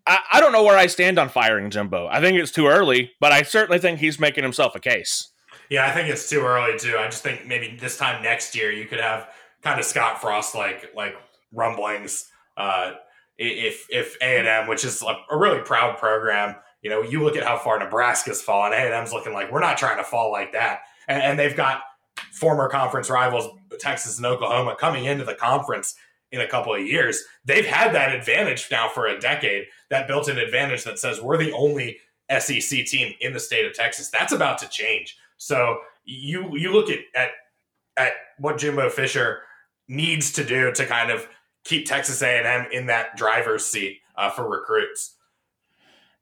I, I don't know where I stand on firing Jimbo. I think it's too early, but I certainly think he's making himself a case. Yeah, I think it's too early too. I just think maybe this time next year you could have kind of Scott Frost like like rumblings. Uh, if if A and M, which is a, a really proud program, you know, you look at how far Nebraska's fallen. A and M's looking like we're not trying to fall like that, and, and they've got former conference rivals Texas and Oklahoma coming into the conference in a couple of years. They've had that advantage now for a decade. That built-in advantage that says we're the only SEC team in the state of Texas. That's about to change. So you you look at at at what Jimbo Fisher needs to do to kind of keep Texas A&M in that driver's seat uh, for recruits.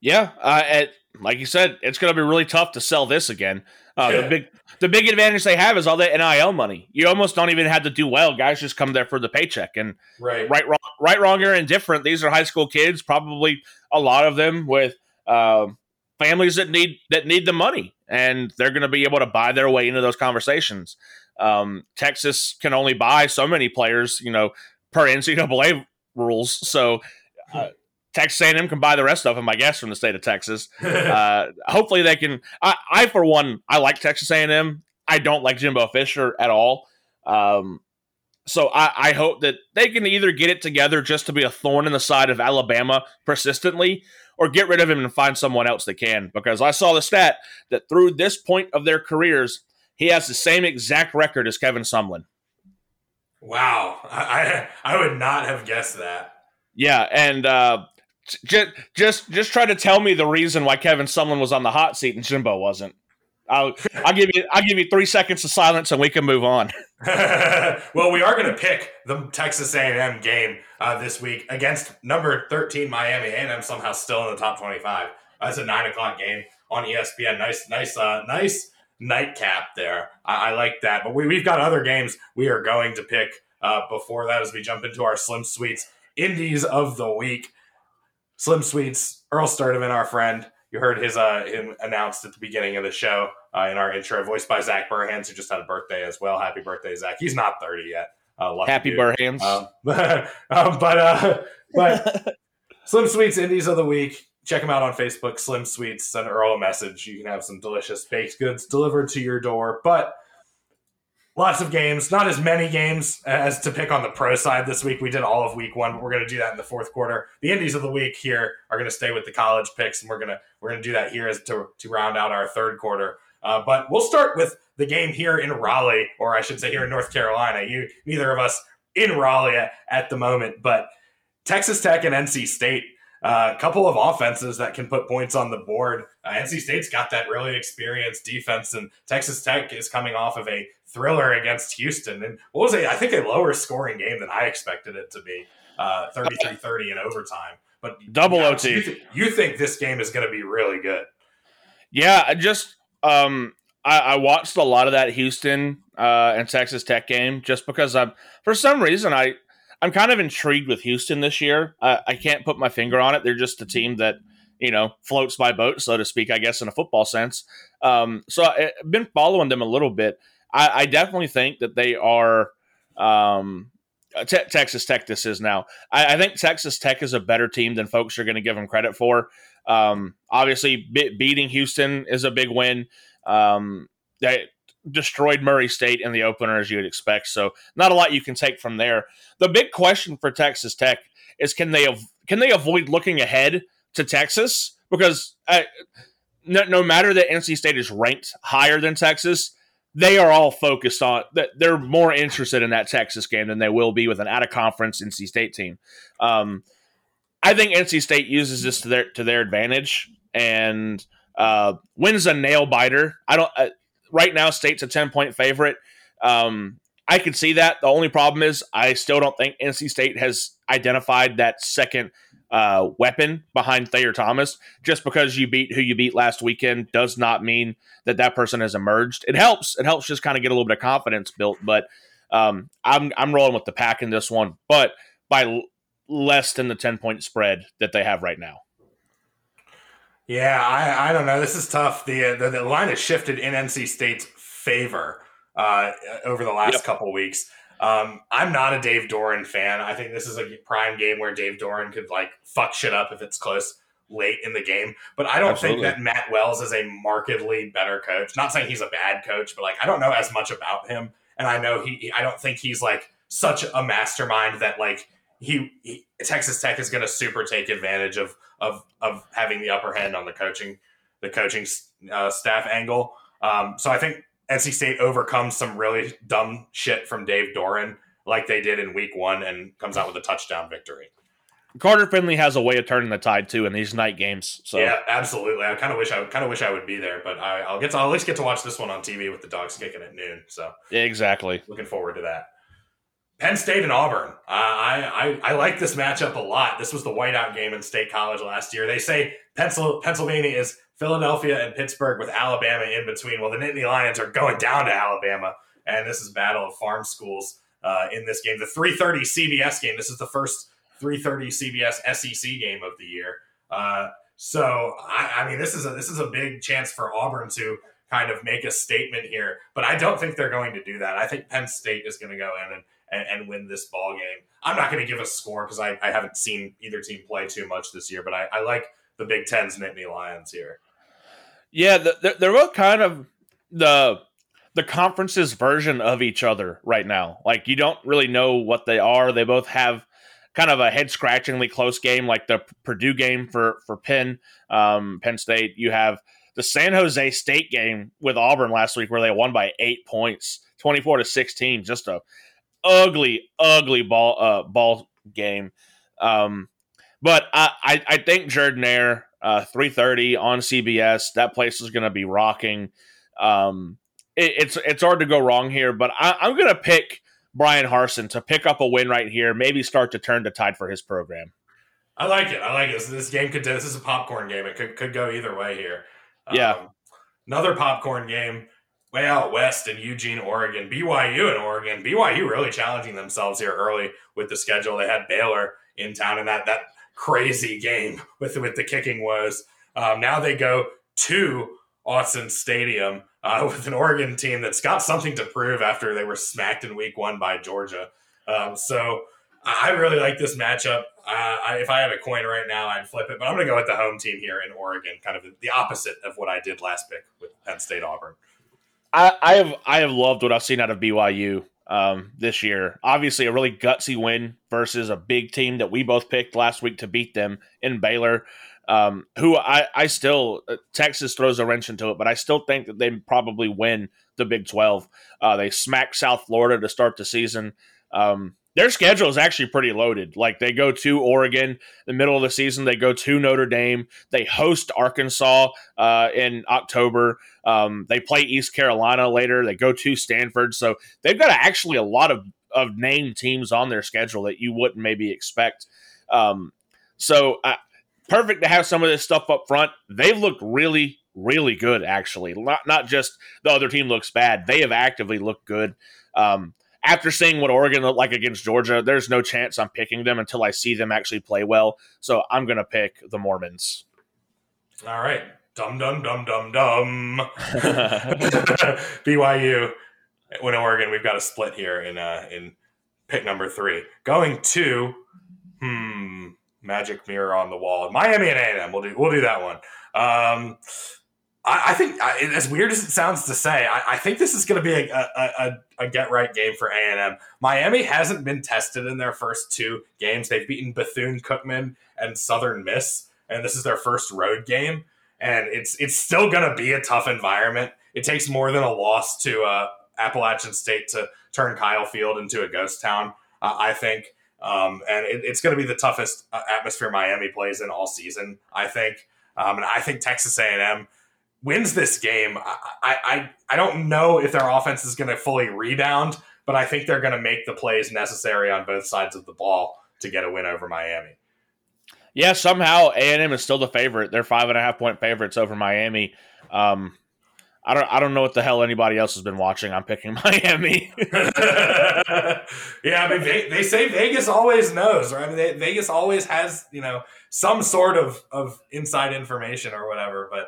Yeah, uh, at, like you said, it's going to be really tough to sell this again. Uh, Yeah. The big the big advantage they have is all that NIL money. You almost don't even have to do well. Guys just come there for the paycheck. And Right. right, wrong, right, wrong, or indifferent. These are high school kids, probably a lot of them with um families that need that need the money, and they're going to be able to buy their way into those conversations. Um, Texas can only buy so many players, you know, per NCAA rules. So uh, Texas A&M can buy the rest of them, I guess, from the state of Texas. Uh, hopefully, they can. I, I, for one, I like Texas A&M. I don't like Jimbo Fisher at all. Um, so I, I hope that they can either get it together just to be a thorn in the side of Alabama persistently, or get rid of him and find someone else that can. Because I saw the stat that through this point of their careers, he has the same exact record as Kevin Sumlin. wow. I, I I would not have guessed that. Yeah, and uh, just just just try to tell me the reason why Kevin Sumlin was on the hot seat and Jimbo wasn't. I'll I'll give you I'll give you three seconds of silence and we can move on. well, we are going to pick the Texas A&M game uh, this week against number 13 Miami. A&M somehow still in the top 25. That's a nine o'clock game on ESPN. Nice, nice, uh, nice nightcap there. I, I like that. But we, we've got other games we are going to pick uh, before that as we jump into our Slim Sweets Indies of the week. Slim Sweets, Earl Sturdivant, our friend. You heard his uh, him announced at the beginning of the show uh, in our intro, voiced by Zach Burhans, who just had a birthday as well. Happy birthday, Zach! He's not thirty yet. Uh, lucky Happy dude. Burhans. Um, um, but uh, but Slim Sweets Indies of the Week. Check them out on Facebook. Slim Sweets. Send Earl a message. You can have some delicious baked goods delivered to your door. But lots of games, not as many games as to pick on the pro side this week. We did all of week one, but we're going to do that in the fourth quarter. The Indies of the week here are going to stay with the college picks, and we're gonna we're gonna do that here as to to round out our third quarter. Uh, but we'll start with the game here in Raleigh, or I should say here in North Carolina. You neither of us in Raleigh at, at the moment, but Texas Tech and NC State. A couple of offenses that can put points on the board. Uh, NC State's got that really experienced defense, and Texas Tech is coming off of a thriller against Houston. And what was it? I think a lower scoring game than I expected it to be uh, 33 30 in overtime. But Double yeah, OT. You, th- you think this game is going to be really good? Yeah, I just um I, I watched a lot of that Houston uh and Texas Tech game just because I'm for some reason I I'm kind of intrigued with Houston this year. I, can't put my finger on it. They're just a team that you know floats by boat, so to speak, I guess in a football sense. Um, so I've been following them a little bit. I, I definitely think that they are. Um, Te- Texas Tech, this is now. I, I think Texas Tech is a better team than folks are going to give them credit for. Um, obviously, be- beating Houston is a big win. Um, they destroyed Murray State in the opener, as you would expect. So, not a lot you can take from there. The big question for Texas Tech is can they av- can they avoid looking ahead to Texas because uh, no, no matter that NC State is ranked higher than Texas, they are all focused on that. They're more interested in that Texas game than they will be with an out of conference NC State team. Um, I think NC State uses this to their to their advantage and uh, wins a nail biter. I don't. Uh, right now, State's a ten point favorite. Um, I can see that. The only problem is I still don't think NC State has identified that second uh, weapon behind Thayer Thomas. Just because you beat who you beat last weekend does not mean that that person has emerged. It helps. It helps just kind of get a little bit of confidence built. But um, I'm I'm rolling with the pack in this one, but by l- less than the ten point spread that they have right now. Yeah, I, I don't know. This is tough. The, the the line has shifted in NC State's favor uh, over the last Yep. couple weeks. Um, I'm not a Dave Doeren fan. I think this is a prime game where Dave Doeren could like fuck shit up if it's close late in the game. But I don't Absolutely. think that Matt Wells is a markedly better coach. Not saying he's a bad coach, but like I don't know as much about him, and I know he. I don't think he's like such a mastermind that like he, he Texas Tech is going to super take advantage of of of having the upper hand on the coaching the coaching uh, staff angle. Um, so I think NC State overcomes some really dumb shit from Dave Doeren, like they did in Week One, and comes out with a touchdown victory. Carter Finley has a way of turning the tide too in these night games. So Yeah, absolutely. I kind of wish I kind of wish I would be there, but I, I'll get to I'll at least get to watch this one on TV with the dogs kicking at noon. So exactly. looking forward to that. Penn State and Auburn. Uh, I, I I like this matchup a lot. This was the whiteout game in State College last year. They say Pennsylvania is Philadelphia and Pittsburgh with Alabama in between. Well, the Nittany Lions are going down to Alabama, and this is battle of farm schools uh, in this game. The 3:30 CBS game. This is the first 3:30 CBS SEC game of the year. Uh, so I, I mean, this is a this is a big chance for Auburn to kind of make a statement here, but I don't think they're going to do that. I think Penn State is going to go in and and, and win this ball game. I'm not going to give a score because I, I haven't seen either team play too much this year, but I, I like the Big Ten's Nittany Lions here. Yeah, the, they're both kind of the the conference's version of each other right now. Like you don't really know what they are. They both have kind of a head scratchingly close game, like the Purdue game for for Penn, um, Penn State. You have the San Jose State game with Auburn last week, where they won by eight points, twenty four to sixteen. Just a ugly, ugly ball uh, ball game. Um, but I, I, I think Jordan uh, 330 on CBS, that place is going to be rocking. Um, it, it's it's hard to go wrong here, but I, I'm going to pick Bryan Harsin to pick up a win right here, maybe start to turn the tide for his program. I like it. I like it. This, this game could. This is a popcorn game. It could could go either way here. Yeah. Um, another popcorn game way out west in Eugene, Oregon. BYU in Oregon. BYU really challenging themselves here early with the schedule. They had Baylor in town and that that crazy game with with the kicking was. Um, now they go to Autzen Stadium uh, with an Oregon team that's got something to prove after they were smacked in Week One by Georgia. Um, so I really like this matchup. Uh, I, if I had a coin right now, I'd flip it, but I'm going to go with the home team here in Oregon, kind of the opposite of what I did last pick with Penn State Auburn. I, have I have loved what I've seen out of BYU um, this year. Obviously, a really gutsy win versus a big team that we both picked last week to beat them in Baylor. Um, who I, I still uh, Texas throws a wrench into it, but I still think that they probably win the Big Twelve. Uh, they smacked South Florida to start the season. Um, their schedule is actually pretty loaded. Like they go to Oregon the middle of the season, they go to Notre Dame, they host Arkansas uh, in October, um, they play East Carolina later, they go to Stanford. So they've got actually a lot of of named teams on their schedule that you wouldn't maybe expect. Um, so uh, perfect to have some of this stuff up front. They've looked really, really good actually. Not not just the other team looks bad; they have actively looked good. Um, after seeing what Oregon looked like against Georgia, there's no chance I'm picking them until I see them actually play well. So I'm going to pick the Mormons. All right. Dum, dum, dum, dum, dum. BYU when Oregon. We've got a split here in, uh, in pick number three. Going to, hmm, magic mirror on the wall. Miami and A&M. We'll do, we'll do that one. Um, I, I think, I, as weird as it sounds to say, I, I think this is going to be a, a, a, a get right game for A and M. Miami hasn't been tested in their first two games. They've beaten Bethune Cookman and Southern Miss, and this is their first road game. And it's it's still going to be a tough environment. It takes more than a loss to uh, Appalachian State to turn Kyle Field into a ghost town. Uh, I think. Um, and it, it's going to be the toughest uh, atmosphere Miami plays in all season. I think, um, and I think Texas A&M wins this game, I, I, I don't know if their offense is going to fully rebound, but I think they're going to make the plays necessary on both sides of the ball to get a win over Miami. Yeah, somehow A and M is still the favorite. They're five and a half point favorites over Miami. Um, I don't I don't know what the hell anybody else has been watching. I'm picking Miami. yeah, I mean they, they say Vegas always knows, right? I mean they, Vegas always has you know some sort of of inside information or whatever, but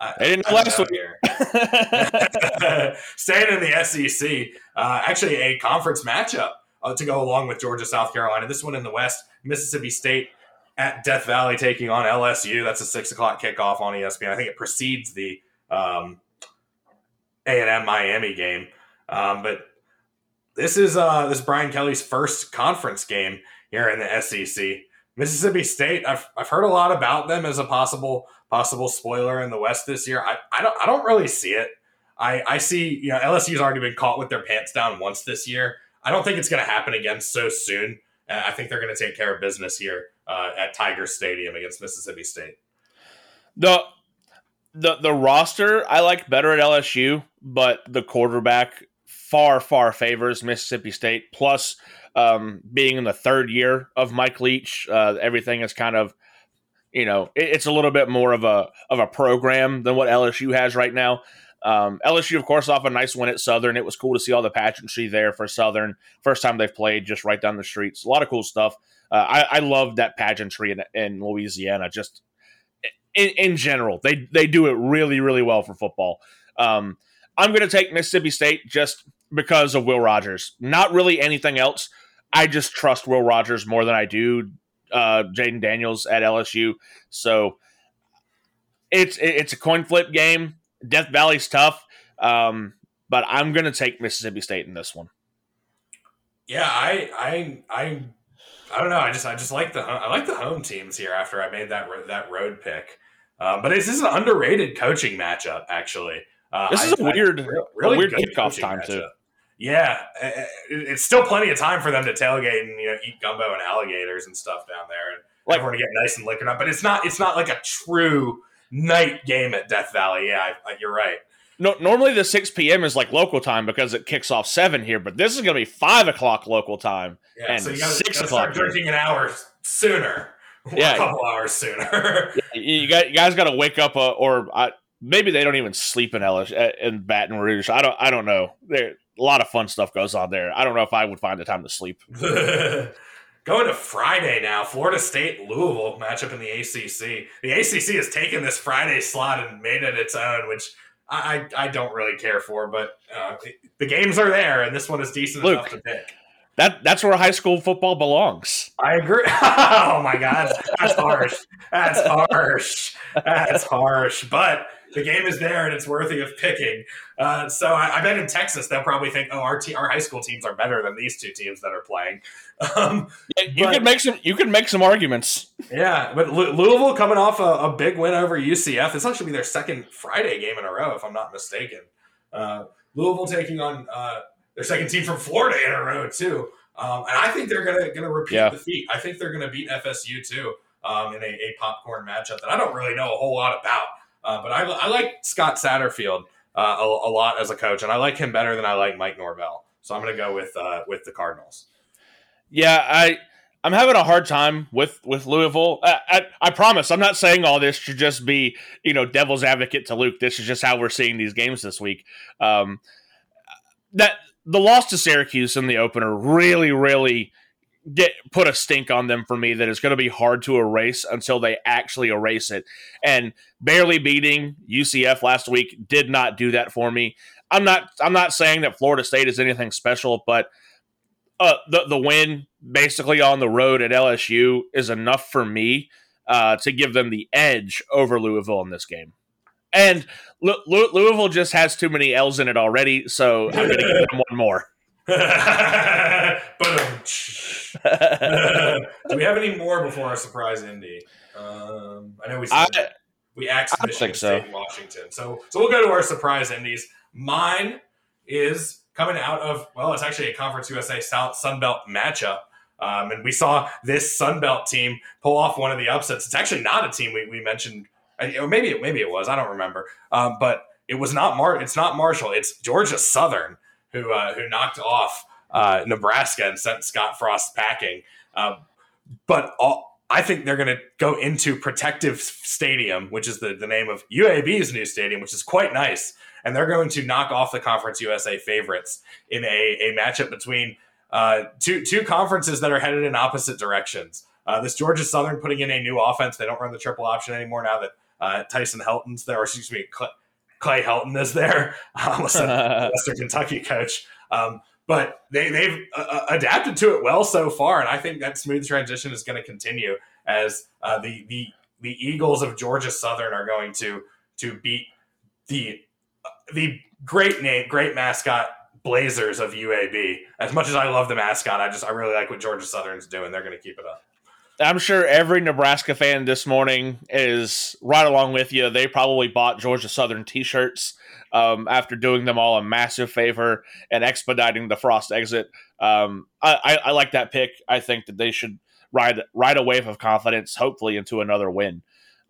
I, didn't know last week. Staying in the SEC, uh, actually a conference matchup uh, to go along with Georgia, South Carolina. This one in the West, Mississippi State at Death Valley taking on LSU. That's a six o'clock kickoff on ESPN. I think it precedes the um, A and M Miami game, um, but this is uh, this is Brian Kelly's first conference game here in the SEC. Mississippi State, I've, I've heard a lot about them as a possible possible spoiler in the West this year. I, I don't I don't really see it. I, I see you know LSU's already been caught with their pants down once this year. I don't think it's going to happen again so soon. I think they're going to take care of business here uh, at Tiger Stadium against Mississippi State. The the the roster I like better at LSU, but the quarterback far, far favors Mississippi State. Plus, um, being in the third year of Mike Leach, uh, everything is kind of, you know, it, it's a little bit more of a of a program than what LSU has right now. Um, LSU, of course, off a nice win at Southern. It was cool to see all the pageantry there for Southern. First time they've played, just right down the streets. A lot of cool stuff. Uh, I, I love that pageantry in, in Louisiana. Just in, in, general, they they do it really, really well for football. Um, I'm going to take Mississippi State just because of Will Rogers. Not really anything else. I just trust Will Rogers more than I do uh, Jayden Daniels at LSU. So it's it's a coin flip game. Death Valley's tough, um, but I'm going to take Mississippi State in this one. Yeah, I I I I don't know. I just I just like the I like the home teams here after I made that that road pick. Um, but this is an underrated coaching matchup, actually. Uh, this is I, a weird, I, really a weird kickoff time matchup. too. Yeah, it's still plenty of time for them to tailgate and you know eat gumbo and alligators and stuff down there, and like, everyone to get nice and liquored up. But it's not it's not like a true night game at Death Valley. Yeah, I, you're right. No, normally the 6 p.m. is like local time because it kicks off seven here, but this is going to be five o'clock local time yeah, and so you gotta, six gotta o'clock. Start drinking an hour sooner. Yeah, a couple hours sooner. you, got, you guys got to wake up, uh, or uh, maybe they don't even sleep in Ellis uh, in Baton Rouge. I don't. I don't know. There, a lot of fun stuff goes on there. I don't know if I would find the time to sleep. Going to Friday now, Florida State Louisville matchup in the ACC. The ACC has taken this Friday slot and made it its own, which I, I, don't really care for, but uh, the games are there, and this one is decent Luke, enough to pick. That that's where high school football belongs. I agree. oh my god, that's harsh. That's harsh. That's harsh. But the game is there and it's worthy of picking. Uh, so I, I, bet in Texas they'll probably think, oh, our te- our high school teams are better than these two teams that are playing. Um, yeah, you but, could make some you could make some arguments. Yeah, but Louisville coming off a, a, big win over UCF. This actually be their second Friday game in a row, if I'm not mistaken. Uh, Louisville taking on uh, their second team from Florida in a row too. Um, and I think they're gonna gonna repeat yeah. the feat. I think they're gonna beat FSU too um, in a, a, popcorn matchup that I don't really know a whole lot about. Uh, but I, I, like Scott Satterfield uh, a, a, lot as a coach, and I like him better than I like Mike Norvell. So I'm going to go with uh, with the Cardinals. Yeah, I I'm having a hard time with with Louisville. I, I, I, promise I'm not saying all this to just be you know devil's advocate to Luke. This is just how we're seeing these games this week. Um, that the loss to Syracuse in the opener really really get put a stink on them for me that is going to be hard to erase until they actually erase it. And barely beating UCF last week did not do that for me. I'm not I'm not saying that Florida State is anything special, but uh, the the win basically on the road at LSU is enough for me uh, to give them the edge over Louisville in this game. And L- L- Louisville just has too many L's in it already, so I'm going to give them one more. Do we have any more before our surprise Indy? Um, I know we I, we axed Michigan so. State Washington. So so we'll go to our surprise Indies. Mine is coming out of well, it's actually a Conference USA South Sun Belt matchup. Um, and we saw this Sun Belt team pull off one of the upsets. It's actually not a team we, we mentioned, or maybe it, maybe it was. I don't remember. Um, but it was not Mar. It's not Marshall. It's Georgia Southern who uh, who knocked off uh, Nebraska and sent Scott Frost packing. Um, but all, I think they're going to go into Protective Stadium, which is the, the name of UAB's new stadium, which is quite nice. And they're going to knock off the Conference USA favorites in a, a matchup between uh, two, two conferences that are headed in opposite directions. Uh, this Georgia Southern putting in a new offense. They don't run the triple option anymore now that uh, Tyson Helton's there, or excuse me, Clay Helton is there, almost a Western Kentucky coach. Um, but they, they've uh, uh, adapted to it well so far, and I think that smooth transition is going to continue as uh, the the the Eagles of Georgia Southern are going to to beat the uh, the great name, great mascot Blazers of UAB. As much as I love the mascot, I just I really like what Georgia Southern's doing. They're going to keep it up. I'm sure every Nebraska fan this morning is right along with you. They probably bought Georgia Southern T-shirts um, after doing them all a massive favor and expediting the Frost exit. Um, I, I, I, like that pick. I think that they should ride ride a wave of confidence, hopefully into another win.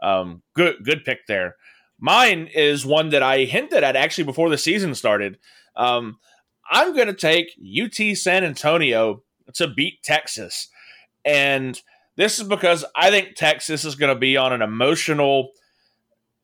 Um, good good pick there. Mine is one that I hinted at actually before the season started. Um, I'm going to take UT San Antonio to beat Texas. And this is because I think Texas is going to be on an emotional,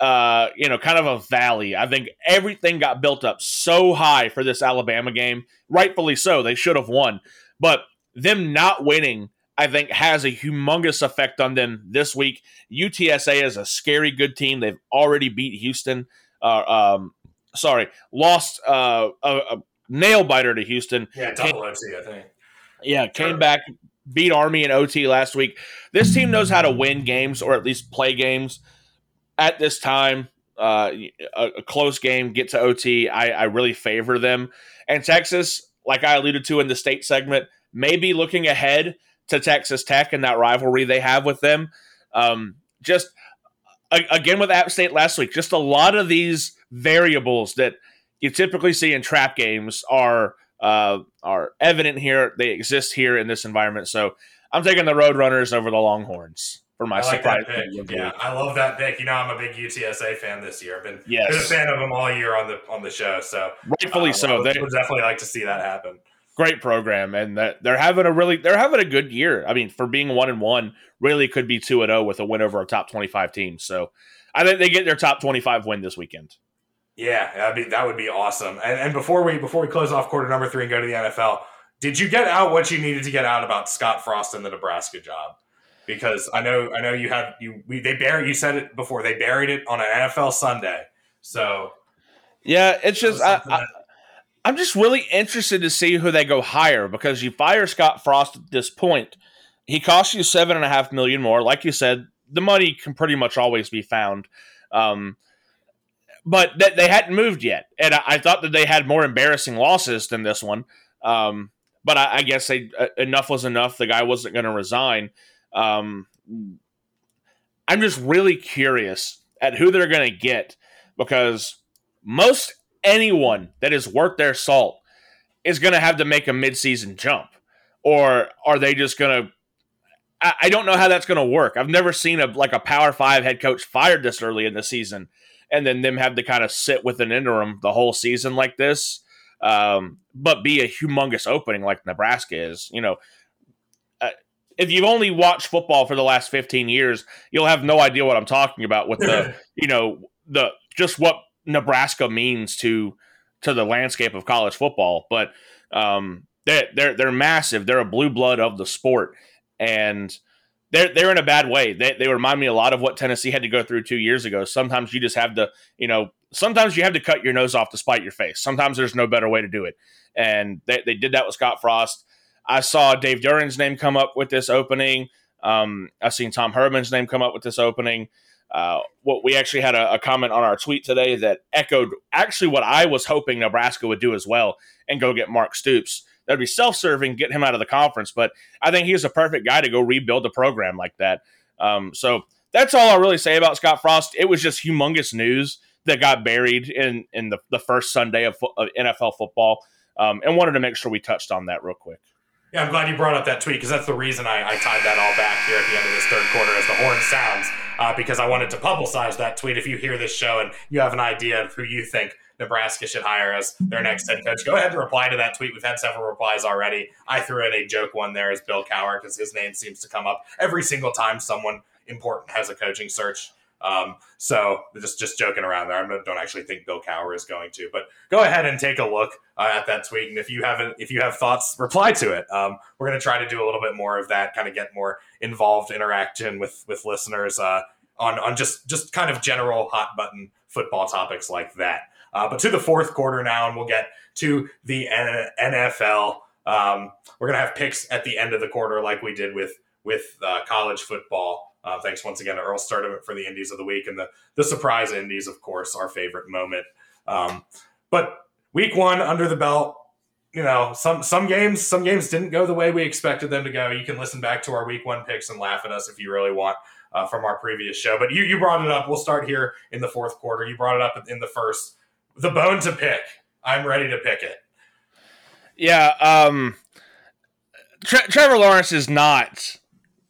uh, you know, kind of a valley. I think everything got built up so high for this Alabama game, rightfully so. They should have won. But them not winning, I think, has a humongous effect on them this week. UTSA is a scary good team. They've already beat Houston. Uh, um, sorry, lost uh, a, a nail biter to Houston. Yeah, double OT, I think. Yeah, came back, beat Army in OT last week. This team knows how to win games or at least play games at this time. Uh, a, a close game, get to OT. I, I really favor them. And Texas, like I alluded to in the state segment, may be looking ahead to Texas Tech and that rivalry they have with them. Um, just again with App State last week, just a lot of these variables that you typically see in trap games are uh, are evident here. They exist here in this environment. So I'm taking the Roadrunners over the Longhorns for my I like surprise. that pick. Yeah, I love that pick. You know, I'm a big UTSA fan this year. I've been, Yes. been a fan of them all year on the on the show. So Rightfully I so. They, would definitely like to see that happen. great program, and that they're having a really they're having a good year. I mean, for being one and one, really could be two and zero with a win over a top twenty five team. So I think they get their top twenty five win this weekend. Yeah, that'd be that would be awesome. And, and before we before we close off quarter number three and go to the NFL, did you get out what you needed to get out about Scott Frost and the Nebraska job? Because I know I know you had you we they buried you said it before they buried it on an NFL Sunday. So Yeah, it's just I, I, I'm just really interested to see who they go hire because you fire Scott Frost at this point, he costs you seven and a half million more. Like you said, the money can pretty much always be found. Um, but th- they hadn't moved yet, and I-, I thought that they had more embarrassing losses than this one. Um, but I, I guess they uh, enough was enough. The guy wasn't going to resign. Um, I'm just really curious at who they're going to get because most anyone that is worth their salt is going to have to make a midseason jump, or are they just going to? I, don't know how that's going to work. I've never seen a like a Power Five head coach fired this early in the season, and then them have to kind of sit with an interim the whole season like this, um, but be a humongous opening like Nebraska is. You know, uh, if you've only watched football for the last fifteen years, you'll have no idea what I'm talking about with the you know the just what Nebraska means to to the landscape of college football. But um, they're they're they're massive. They're a blue blood of the sport, and they're they're in a bad way. They they remind me a lot of what Tennessee had to go through two years ago. Sometimes you just have to you know sometimes you have to cut your nose off to spite your face. Sometimes there's no better way to do it, and they they did that with Scott Frost. I saw Dave Doeren's name come up with this opening. Um, I've seen Tom Herman's name come up with this opening. Uh, what we actually had a, a comment on our tweet today that echoed actually what I was hoping Nebraska would do as well and go get Mark Stoops. That'd be self-serving, get him out of the conference. But I think he's a perfect guy to go rebuild a program like that. Um, so that's all I really say about Scott Frost. It was just humongous news that got buried in in the, the first Sunday of, of NFL football, um, and wanted to make sure we touched on that real quick. Yeah, I'm glad you brought up that tweet because that's the reason I, I tied that all back here at the end of this third quarter as the horn sounds, uh, because I wanted to publicize that tweet. If you hear this show and you have an idea of who you think Nebraska should hire as their next head coach, go ahead and reply to that tweet. We've had several replies already. I threw in a joke one there as Bill Cowher because his name seems to come up every single time someone important has a coaching search. Um, so just just joking around there. I don't actually think Bill Cowher is going to, but go ahead and take a look uh, at that tweet. And if you haven't, if you have thoughts, reply to it. Um, we're going to try to do a little bit more of that, kind of get more involved interaction with with listeners uh, on on just just kind of general hot button football topics like that. Uh, but to the fourth quarter now, and we'll get to the N- NFL. Um, we're to have picks at the end of the quarter, like we did with with uh, college football. Uh, thanks once again to Earl Sturdivant for the Indies of the week and the the surprise Indies, of course, our favorite moment. Um, but week one under the belt, you know, some some games some games didn't go the way we expected them to go. You can listen back to our week one picks and laugh at us if you really want uh, from our previous show. But you you brought it up. We'll start here in the fourth quarter. You brought it up in the first. The bone to pick. I'm ready to pick it. Yeah, um, Tre- Trevor Lawrence is not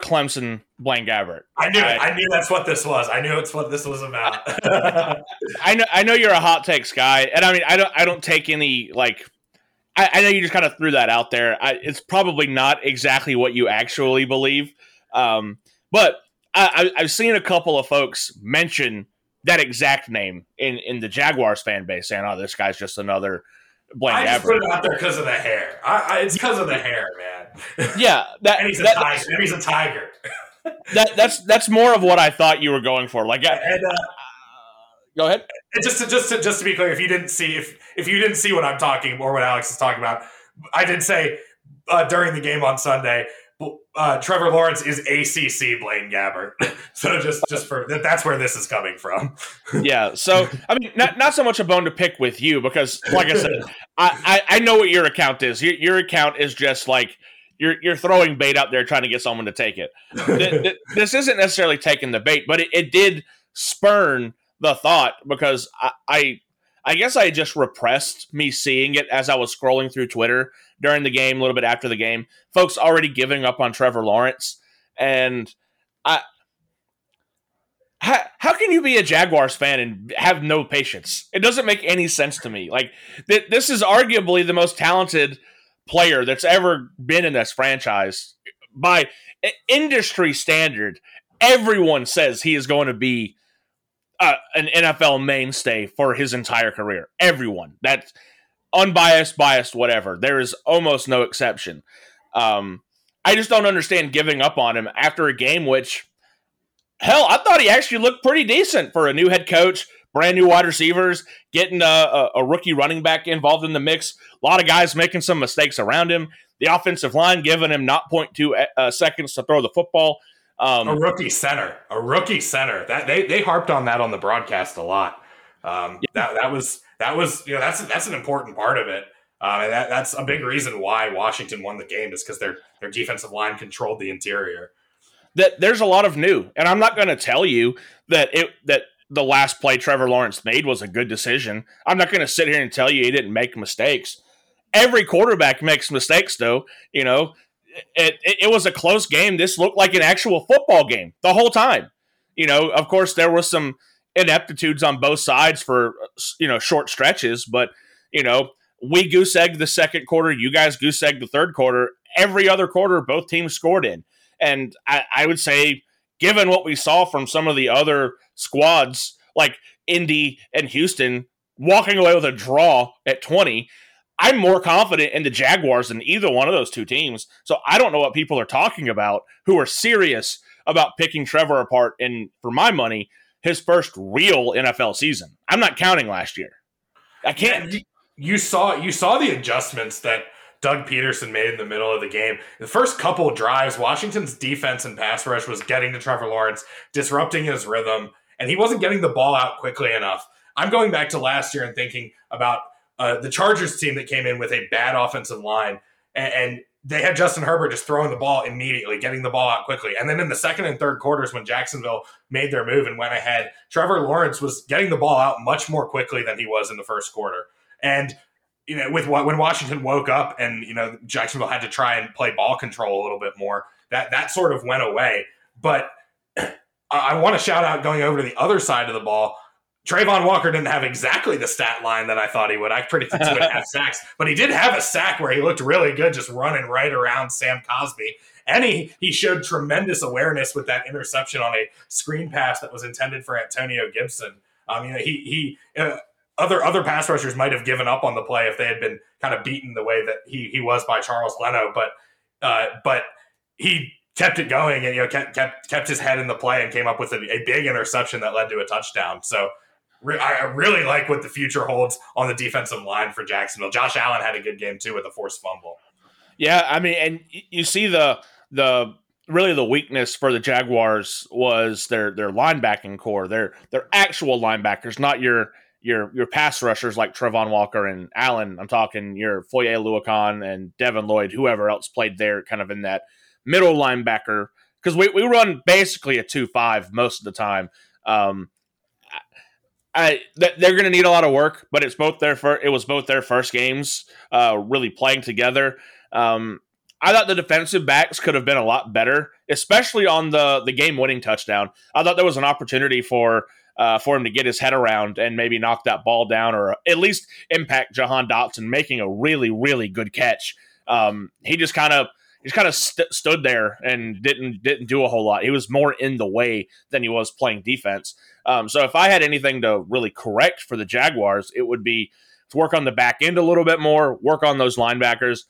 Clemson Blaine Gabbert. I knew I-. I knew that's what this was. I knew it's what this was about. I know I know you're a hot takes guy, and I mean I don't I don't take any like I, I know you just kind of threw that out there. I, it's probably not exactly what you actually believe, um, but I, I've seen a couple of folks mention that exact name in in the Jaguars fan base, saying, "Oh, this guy's just another Blaine I just Gabbert." put it out there because of the hair. I, I, it's because of the hair, man. Yeah, that, and he's a that- tiger. And he's a tiger. that that's that's more of what I thought you were going for. Like, I, And uh, go ahead. Just to, just to, just to be clear, if you didn't see if if you didn't see what I'm talking or what Alex is talking about, I did say uh, during the game on Sunday, uh, Trevor Lawrence is ACC Blaine Gabbert. so just just for that, that's where this is coming from. Yeah. So I mean, not not so much a bone to pick with you because, like I said, I, I I know what your account is. Your your account is just like. You're, you're throwing bait out there trying to get someone to take it. Th- th- this isn't necessarily taking the bait, but it, it did spurn the thought because I, I I guess I just repressed me seeing it as I was scrolling through Twitter during the game, a little bit after the game. Folks already giving up on Trevor Lawrence, and I. How, how can you be a Jaguars fan and have no patience? It doesn't make any sense to me. Like th- this is arguably the most talented player that's ever been in this franchise by industry standard. Everyone says he is going to be uh, an NFL mainstay for his entire career. Everyone that's unbiased, biased, whatever. There is almost no exception. Um, I just don't understand giving up on him after a game which, hell, I thought he actually looked pretty decent for a new head coach, brand new wide receivers, getting a, a, a rookie running back involved in the mix. A lot of guys making some mistakes around him. The offensive line giving him not 0.2 uh, seconds to throw the football. Um, a rookie center, a rookie center. That they they harped on that on the broadcast a lot. Um, That that was that was you know that's that's an important part of it. Uh, and that, that's a big reason why Washington won the game is because their their defensive line controlled the interior. that there's a lot of new, and I'm not going to tell you that it that the last play Trevor Lawrence made was a good decision. I'm not going to sit here and tell you he didn't make mistakes. Every quarterback makes mistakes, though. You know, it, it, it was a close game. This looked like an actual football game the whole time. You know, of course, there was some ineptitudes on both sides for you know short stretches, but you know, we goose egg the second quarter. You guys goose egg the third quarter. Every other quarter, both teams scored in. And I, I would say, given what we saw from some of the other squads, like Indy and Houston, walking away with a draw at 20, I'm more confident in the Jaguars than either one of those two teams. So I don't know what people are talking about who are serious about picking Trevor apart in, for my money, his first real NFL season. I'm not counting last year. I can't. You- You saw you saw the adjustments that Doug Pederson made in the middle of the game. The first couple drives, Washington's defense and pass rush was getting to Trevor Lawrence, disrupting his rhythm, and he wasn't getting the ball out quickly enough. I'm going back to last year and thinking about uh, the Chargers team that came in with a bad offensive line, and, and they had Justin Herbert just throwing the ball immediately, getting the ball out quickly. And then in the second and third quarters, when Jacksonville made their move and went ahead, Trevor Lawrence was getting the ball out much more quickly than he was in the first quarter. And you know, with what when Washington woke up and you know Jacksonville had to try and play ball control a little bit more, that that sort of went away. But I, I want to shout out going over to the other side of the ball. Travon Walker didn't have exactly the stat line that I thought he would. I predicted two and a half sacks, but he did have a sack where he looked really good, just running right around Sam Cosmi. And he, he showed tremendous awareness with that interception on a screen pass that was intended for Antonio Gibson. Um, you know, he he uh, other other pass rushers might have given up on the play if they had been kind of beaten the way that he he was by Charles Leno, but uh, but he kept it going and you know kept kept kept his head in the play and came up with a, a big interception that led to a touchdown. So I really like what the future holds on the defensive line for Jacksonville. Josh Allen had a good game too with a forced fumble. Yeah, I mean, and you see the the really the weakness for the Jaguars was their their linebacking corps. Their their actual linebackers, not your your your pass rushers like Travon Walker and Allen. I'm talking your Foye Oluokun and Devin Lloyd, whoever else played there, kind of in that middle linebacker. Because we, we run basically a two five most of the time. Um, I, th- they're going to need a lot of work, but it's both their it was both their first games, uh, really playing together. Um, I thought the defensive backs could have been a lot better, especially on the the game winning touchdown. I thought there was an opportunity for uh, for him to get his head around and maybe knock that ball down or at least impact Jahan Dotson making a really, really good catch. Um, he just kind of just kind of st- stood there and didn't didn't do a whole lot. He was more in the way than he was playing defense. Um, so if I had anything to really correct for the Jaguars, it would be to work on the back end a little bit more, work on those linebackers.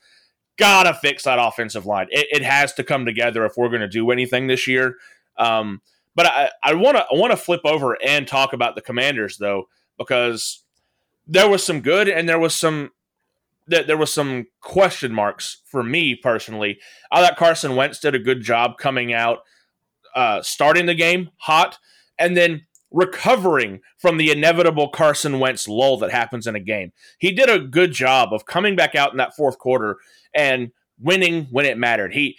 Gotta fix that offensive line. It, it has to come together if we're going to do anything this year. Um, but I want to I want to flip over and talk about the Commanders though because there was some good and there was some that there was some question marks for me personally. I thought Carson Wentz did a good job coming out, uh, starting the game hot, and then recovering from the inevitable Carson Wentz lull that happens in a game. He did a good job of coming back out in that fourth quarter and winning when it mattered. He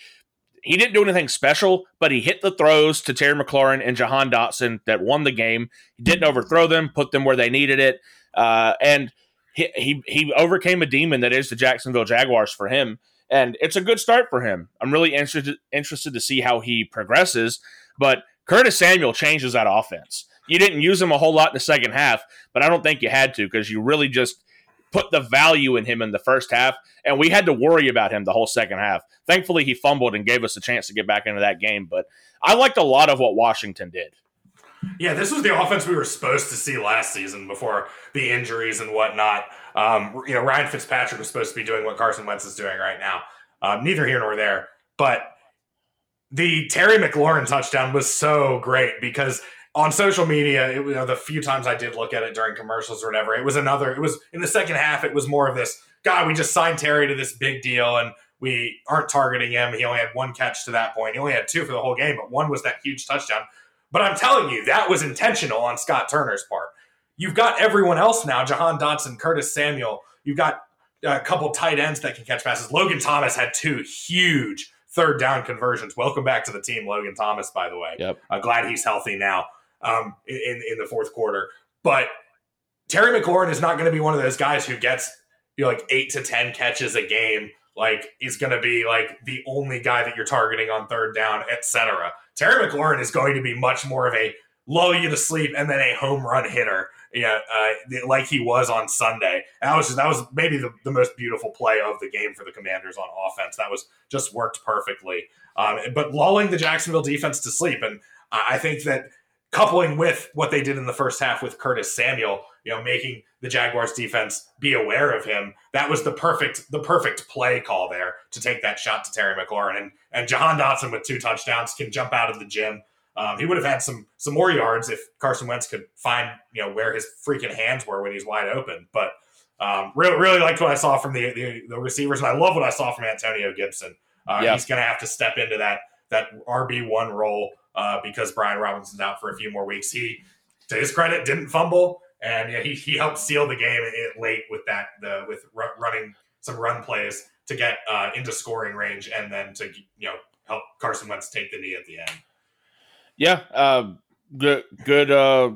he didn't do anything special, but he hit the throws to Terry McLaurin and Jahan Dotson that won the game. He didn't overthrow them, put them where they needed it, uh, and he, he overcame a demon that is the Jacksonville Jaguars for him, and it's a good start for him. I'm really interested interested to see how he progresses, but Curtis Samuel changes that offense. You didn't use him a whole lot in the second half, but I don't think you had to because you really just put the value in him in the first half, and we had to worry about him the whole second half. Thankfully, he fumbled and gave us a chance to get back into that game. But I liked a lot of what Washington did. Yeah, this was the offense we were supposed to see last season before the injuries and whatnot. Um, you know, Ryan Fitzpatrick was supposed to be doing what Carson Wentz is doing right now. Um, neither here nor there. But the Terry McLaurin touchdown was so great because on social media, it, you know, the few times I did look at it during commercials or whatever, it was another. It was in the second half. It was more of this. God, we just signed Terry to this big deal, and we aren't targeting him. He only had one catch to that point. He only had two for the whole game, but one was that huge touchdown. But I'm telling you, that was intentional on Scott Turner's part. You've got everyone else now: Jahan Dotson, Curtis Samuel. You've got a couple tight ends that can catch passes. Logan Thomas had two huge third down conversions. Welcome back to the team, Logan Thomas. By the way, yep. Uh, glad he's healthy now um, in in the fourth quarter. But Terry McLaurin is not going to be one of those guys who gets you know, like eight to ten catches a game. Like he's going to be like the only guy that you're targeting on third down, etc. Terry McLaurin is going to be much more of a lull you to sleep and then a home run hitter, yeah, uh, like he was on Sunday. that was just, that was maybe the, the most beautiful play of the game for the Commanders on offense. That was just worked perfectly. Um, but lulling the Jacksonville defense to sleep, and I think that coupling with what they did in the first half with Curtis Samuel, you know, making the Jaguars defense be aware of him. That was the perfect the perfect play call there to take that shot to Terry McLaurin and and Jahan Dotson with two touchdowns can jump out of the gym. Um, he would have had some some more yards if Carson Wentz could find you know where his freaking hands were when he's wide open. But um, really really liked what I saw from the, the, the receivers, and I love what I saw from Antonio Gibson. Uh, yeah. He's going to have to step into that that RB one role uh, because Brian Robinson's out for a few more weeks. He, to his credit, didn't fumble, and yeah, he, he helped seal the game late with that the with r- running some run plays to get uh, into scoring range, and then to you know help Carson Wentz take the knee at the end. Yeah, uh, good good. Uh,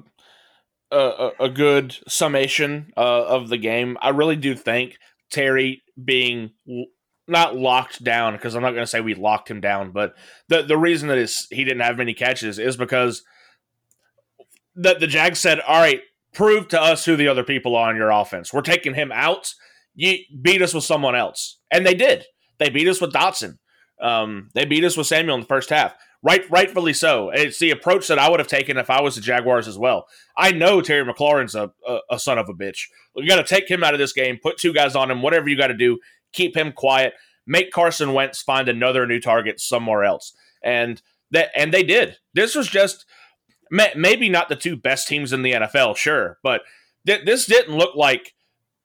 a, a good summation uh, of the game. I really do think Terry being not locked down because I'm not going to say we locked him down, but the the reason that is he didn't have many catches is because the the Jags said, "All right, prove to us who the other people are on your offense. We're taking him out. You beat us with someone else," and they did. They beat us with Dotson. Um, they beat us with Samuel in the first half. Right, rightfully so. It's the approach that I would have taken if I was the Jaguars as well. I know Terry McLaurin's a, a, a son of a bitch. You got to take him out of this game, put two guys on him, whatever you got to do keep him quiet, make Carson Wentz find another new target somewhere else. And that and they did. This was just maybe not the two best teams in the NFL, sure, but th- this didn't look like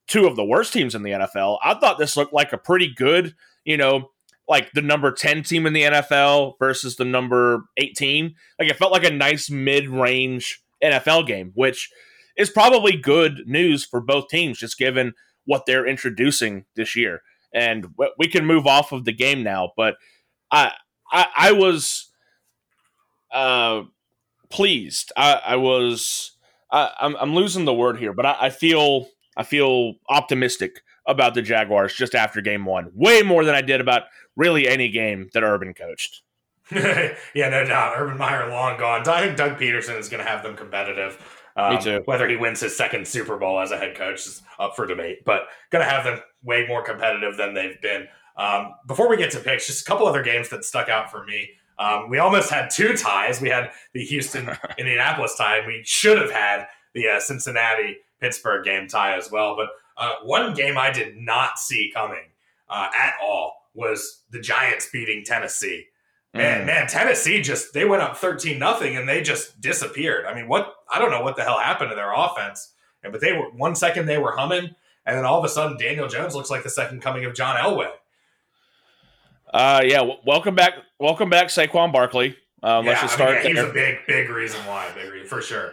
two of the worst teams in the NFL. I thought this looked like a pretty good, you know, like the number 10 team in the NFL versus the number 18. Like it felt like a nice mid-range NFL game, which is probably good news for both teams just given what they're introducing this year and we can move off of the game now. But I I, I was uh, pleased. I, I was I, am I'm, I'm losing the word here, but I, I feel I feel optimistic about the Jaguars just after game one, way more than I did about really any game that Urban coached. yeah, no doubt. Urban Meyer long gone. I think Doug Pederson is going to have them competitive. Um, Me too. Whether he wins his second Super Bowl as a head coach is up for debate, but going to have them way more competitive than they've been. Um, before we get to picks, just a couple other games that stuck out for me. Um, we almost had two ties. We had the Houston Indianapolis tie, and we should have had the uh, Cincinnati Pittsburgh game tie as well. But uh, one game I did not see coming uh, at all was the Giants beating Tennessee. Man, Mm. man, Tennessee just they went up thirteen nothing and they just disappeared. I mean, what I don't know what the hell happened to their offense, but they were one second they were humming, and then all of a sudden Daniel Jones looks like the second coming of John Elway. Uh, yeah. W- welcome back. Welcome back, Saquon Barkley. Um, let's yeah, just I mean, start yeah, he's a big, big reason why, big reason for sure.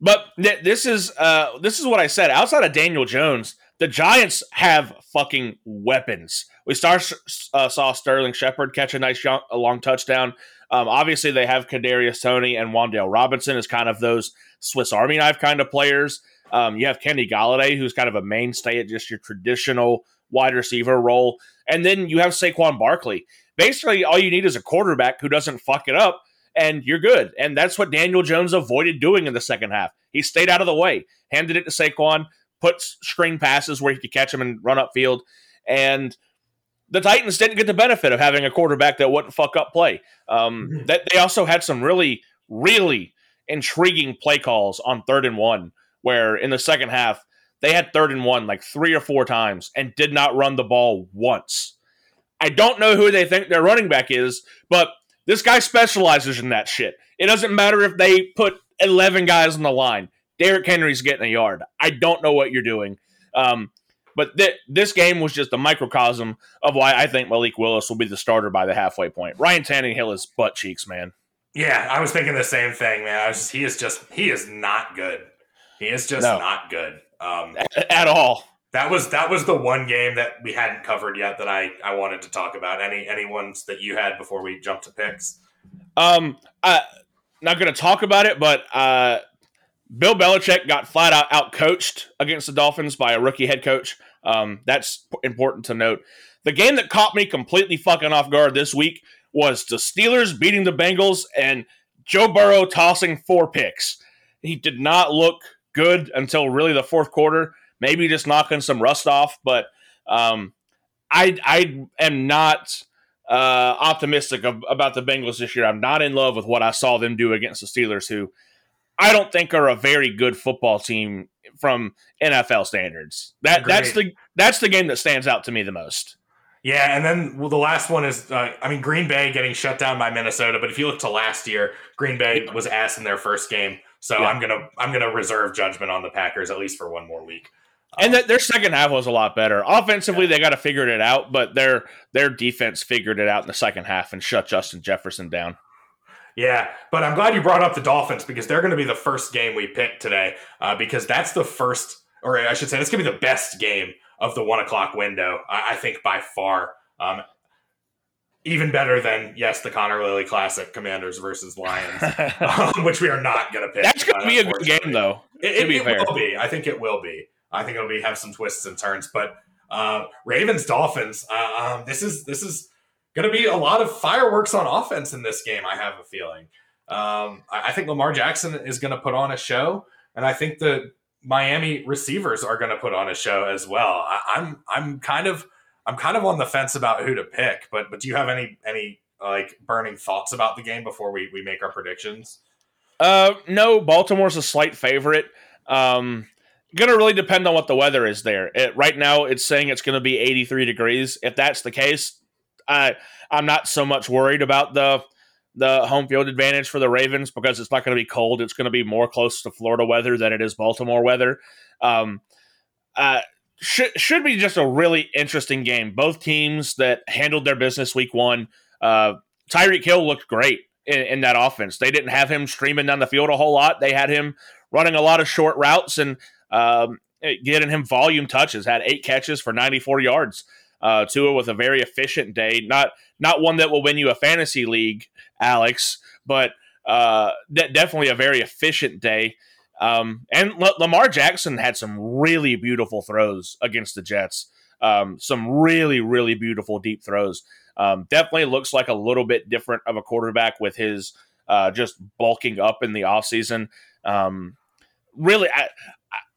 But th- this is uh, this is what I said. Outside of Daniel Jones, the Giants have fucking weapons. We start uh, saw Sterling Shepard catch a nice young, a long touchdown. Um, obviously, they have Kadarius Toney and Wan'Dale Robinson as kind of those Swiss Army knife kind of players. Um, you have Kenny Golladay, who's kind of a mainstay at just your traditional wide receiver role, and then you have Saquon Barkley. Basically, all you need is a quarterback who doesn't fuck it up, and you're good. And that's what Daniel Jones avoided doing in the second half. He stayed out of the way, handed it to Saquon, put screen passes where he could catch him and run upfield, and the Titans didn't get the benefit of having a quarterback that wouldn't fuck up play. Um, that they also had some really, really intriguing play calls on third and one, where in the second half they had third and one like three or four times and did not run the ball once. I don't know who they think their running back is, but this guy specializes in that shit. It doesn't matter if they put 11 guys on the line. Derrick Henry's getting a yard. I don't know what you're doing. Um, but th- this game was just a microcosm of why I think Malik Willis will be the starter by the halfway point. Ryan Tannehill is butt cheeks, man. Yeah, I was thinking the same thing, man. I was just, he is just he is not good. He is just No. not good. Um, At all. that was that was the one game that we hadn't covered yet that I I wanted to talk about. Any any ones that you had before we jump to picks? Um, I not going to talk about it, but uh, Bill Belichick got flat out out coached against the Dolphins by a rookie head coach. Um, that's important to note. The game that caught me completely fucking off guard this week was the Steelers beating the Bengals and Joe Burrow tossing four picks. He did not look good until really the fourth quarter. Maybe just knocking some rust off, but um, I I am not uh, optimistic ab- about the Bengals this year. I'm not in love with what I saw them do against the Steelers, who I don't think are a very good football team from NFL standards. That that's the that's the game that stands out to me the most. Yeah, and then well, the last one is uh, I mean Green Bay getting shut down by Minnesota, but if you look to last year, Green Bay was ass in their first game. So Yeah. I'm gonna I'm gonna reserve judgment on the Packers at least for one more week. And that their second half was a lot better. Offensively, they got to figure it out, but their their defense figured it out in the second half and shut Justin Jefferson down. Yeah, but I'm glad you brought up the Dolphins because they're going to be the first game we pick today uh, because that's the first, or I should say, that's going to be the best game of the one o'clock window. I, I think by far, um, even better than yes, the Connor Lilly Classic, Commanders versus Lions, um, which we are not going to pick. That's going to be a good game, though. It, to be it will be. I think it will be. I think it'll be have some twists and turns. But uh, Ravens Dolphins. Uh, um, this is this is going to be a lot of fireworks on offense in this game. I have a feeling. Um, I, I think Lamar Jackson is going to put on a show, and I think the Miami receivers are going to put on a show as well. I, I'm I'm kind of I'm kind of on the fence about who to pick. But but do you have any any like burning thoughts about the game before we we make our predictions? Uh, no, Baltimore's a slight favorite. Um, gonna really depend on what the weather is there. It, right now, it's saying it's going to be 83 degrees. If that's the case, I I'm not so much worried about the the home field advantage for the Ravens because it's not going to be cold. It's going to be more close to Florida weather than it is Baltimore weather. Um, uh, should should be just a really interesting game. Both teams that handled their business week one. Uh, Tyreek Hill looked great in, in that offense. They didn't have him streaming down the field a whole lot. They had him running a lot of short routes and um, getting him volume touches. Had eight catches for 94 yards. Uh, Tua with a very efficient day. Not not one that will win you a fantasy league, Alex, but uh, de- definitely a very efficient day. Um, and L- Lamar Jackson had some really beautiful throws against the Jets. um, some really, really beautiful deep throws. Um, definitely looks like a little bit different of a quarterback with his uh, just bulking up in the offseason. Um, really, I,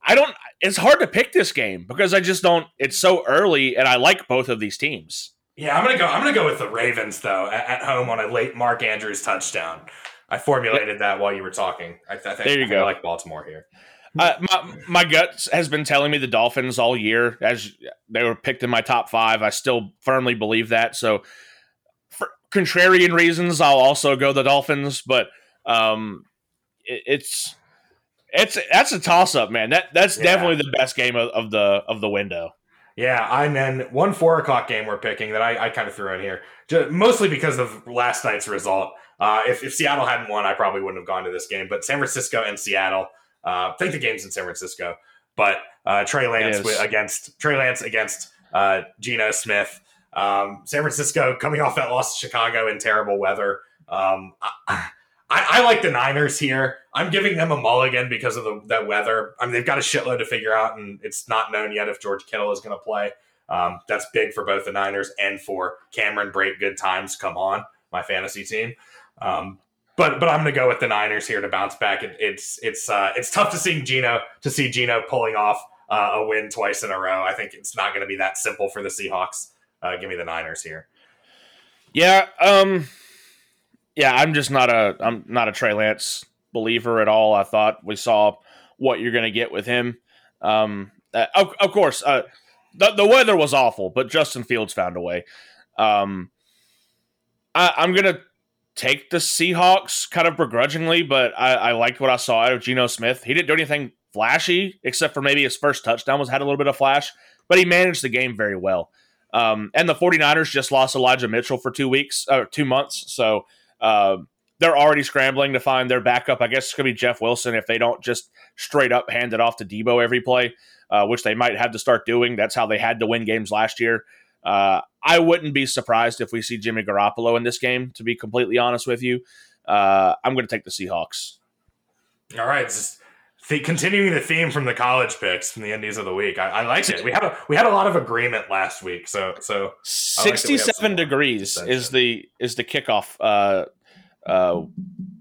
I don't. It's hard to pick this game because I just don't. It's so early, and I like both of these teams. Yeah, I'm gonna go. I'm gonna go with the Ravens though at, at home on a late Mark Andrews touchdown. I formulated that while you were talking. I, I think, There you I go. like Baltimore here. Uh, my my gut has been telling me the Dolphins all year, as they were picked in my top five. I still firmly believe that. So, for contrarian reasons, I'll also go the Dolphins. But um, it, it's it's that's a toss up, man. That that's Yeah. definitely the best game of, of the of the window. Yeah, and then one four o'clock game we're picking that I, I kind of threw in here, ju- mostly because of last night's result. Uh, if, if Seattle hadn't won, I probably wouldn't have gone to this game. But San Francisco and Seattle, uh, I think the game's in San Francisco. But uh, Trey Lance against Trey Lance against uh, Geno Smith. Um, San Francisco coming off that loss to Chicago in terrible weather. Um, I, I, I like the Niners here. I'm giving them a mulligan because of the that weather. I mean, they've got a shitload to figure out, and it's not known yet if George Kittle is going to play. Um, that's big for both the Niners and for Cameron Brate. Good times come on my fantasy team. Um, but but I'm going to go with the Niners here to bounce back. It, it's it's uh, it's tough to see Geno to see Geno pulling off uh, a win twice in a row. I think it's not going to be that simple for the Seahawks. Uh, give me the Niners here. Yeah, um, yeah. I'm just not a I'm not a Trey Lance believer at all. I thought we saw what you're going to get with him. Um, uh, of, of course, uh, the the weather was awful, but Justin Fields found a way. Um, I, I'm gonna take the Seahawks kind of begrudgingly, but I, I liked what I saw out of Geno Smith. He didn't do anything flashy, except for maybe his first touchdown was had a little bit of flash, but he managed the game very well. Um, and the 49ers just lost Elijah Mitchell for two weeks, or two months. So um, they're already scrambling to find their backup. I guess it's going to be Jeff Wilson if they don't just straight up hand it off to Deebo every play, uh, which they might have to start doing. That's how they had to win games last year. Uh, I wouldn't be surprised if we see Jimmy Garoppolo in this game, to be completely honest with you. Uh, I'm going to take the Seahawks. All right, just the, continuing the theme from the college picks from the Indies of the week. I, I liked it. We had a we had a lot of agreement last week. So so I like that we have some 67 degrees is the is the kickoff uh, uh,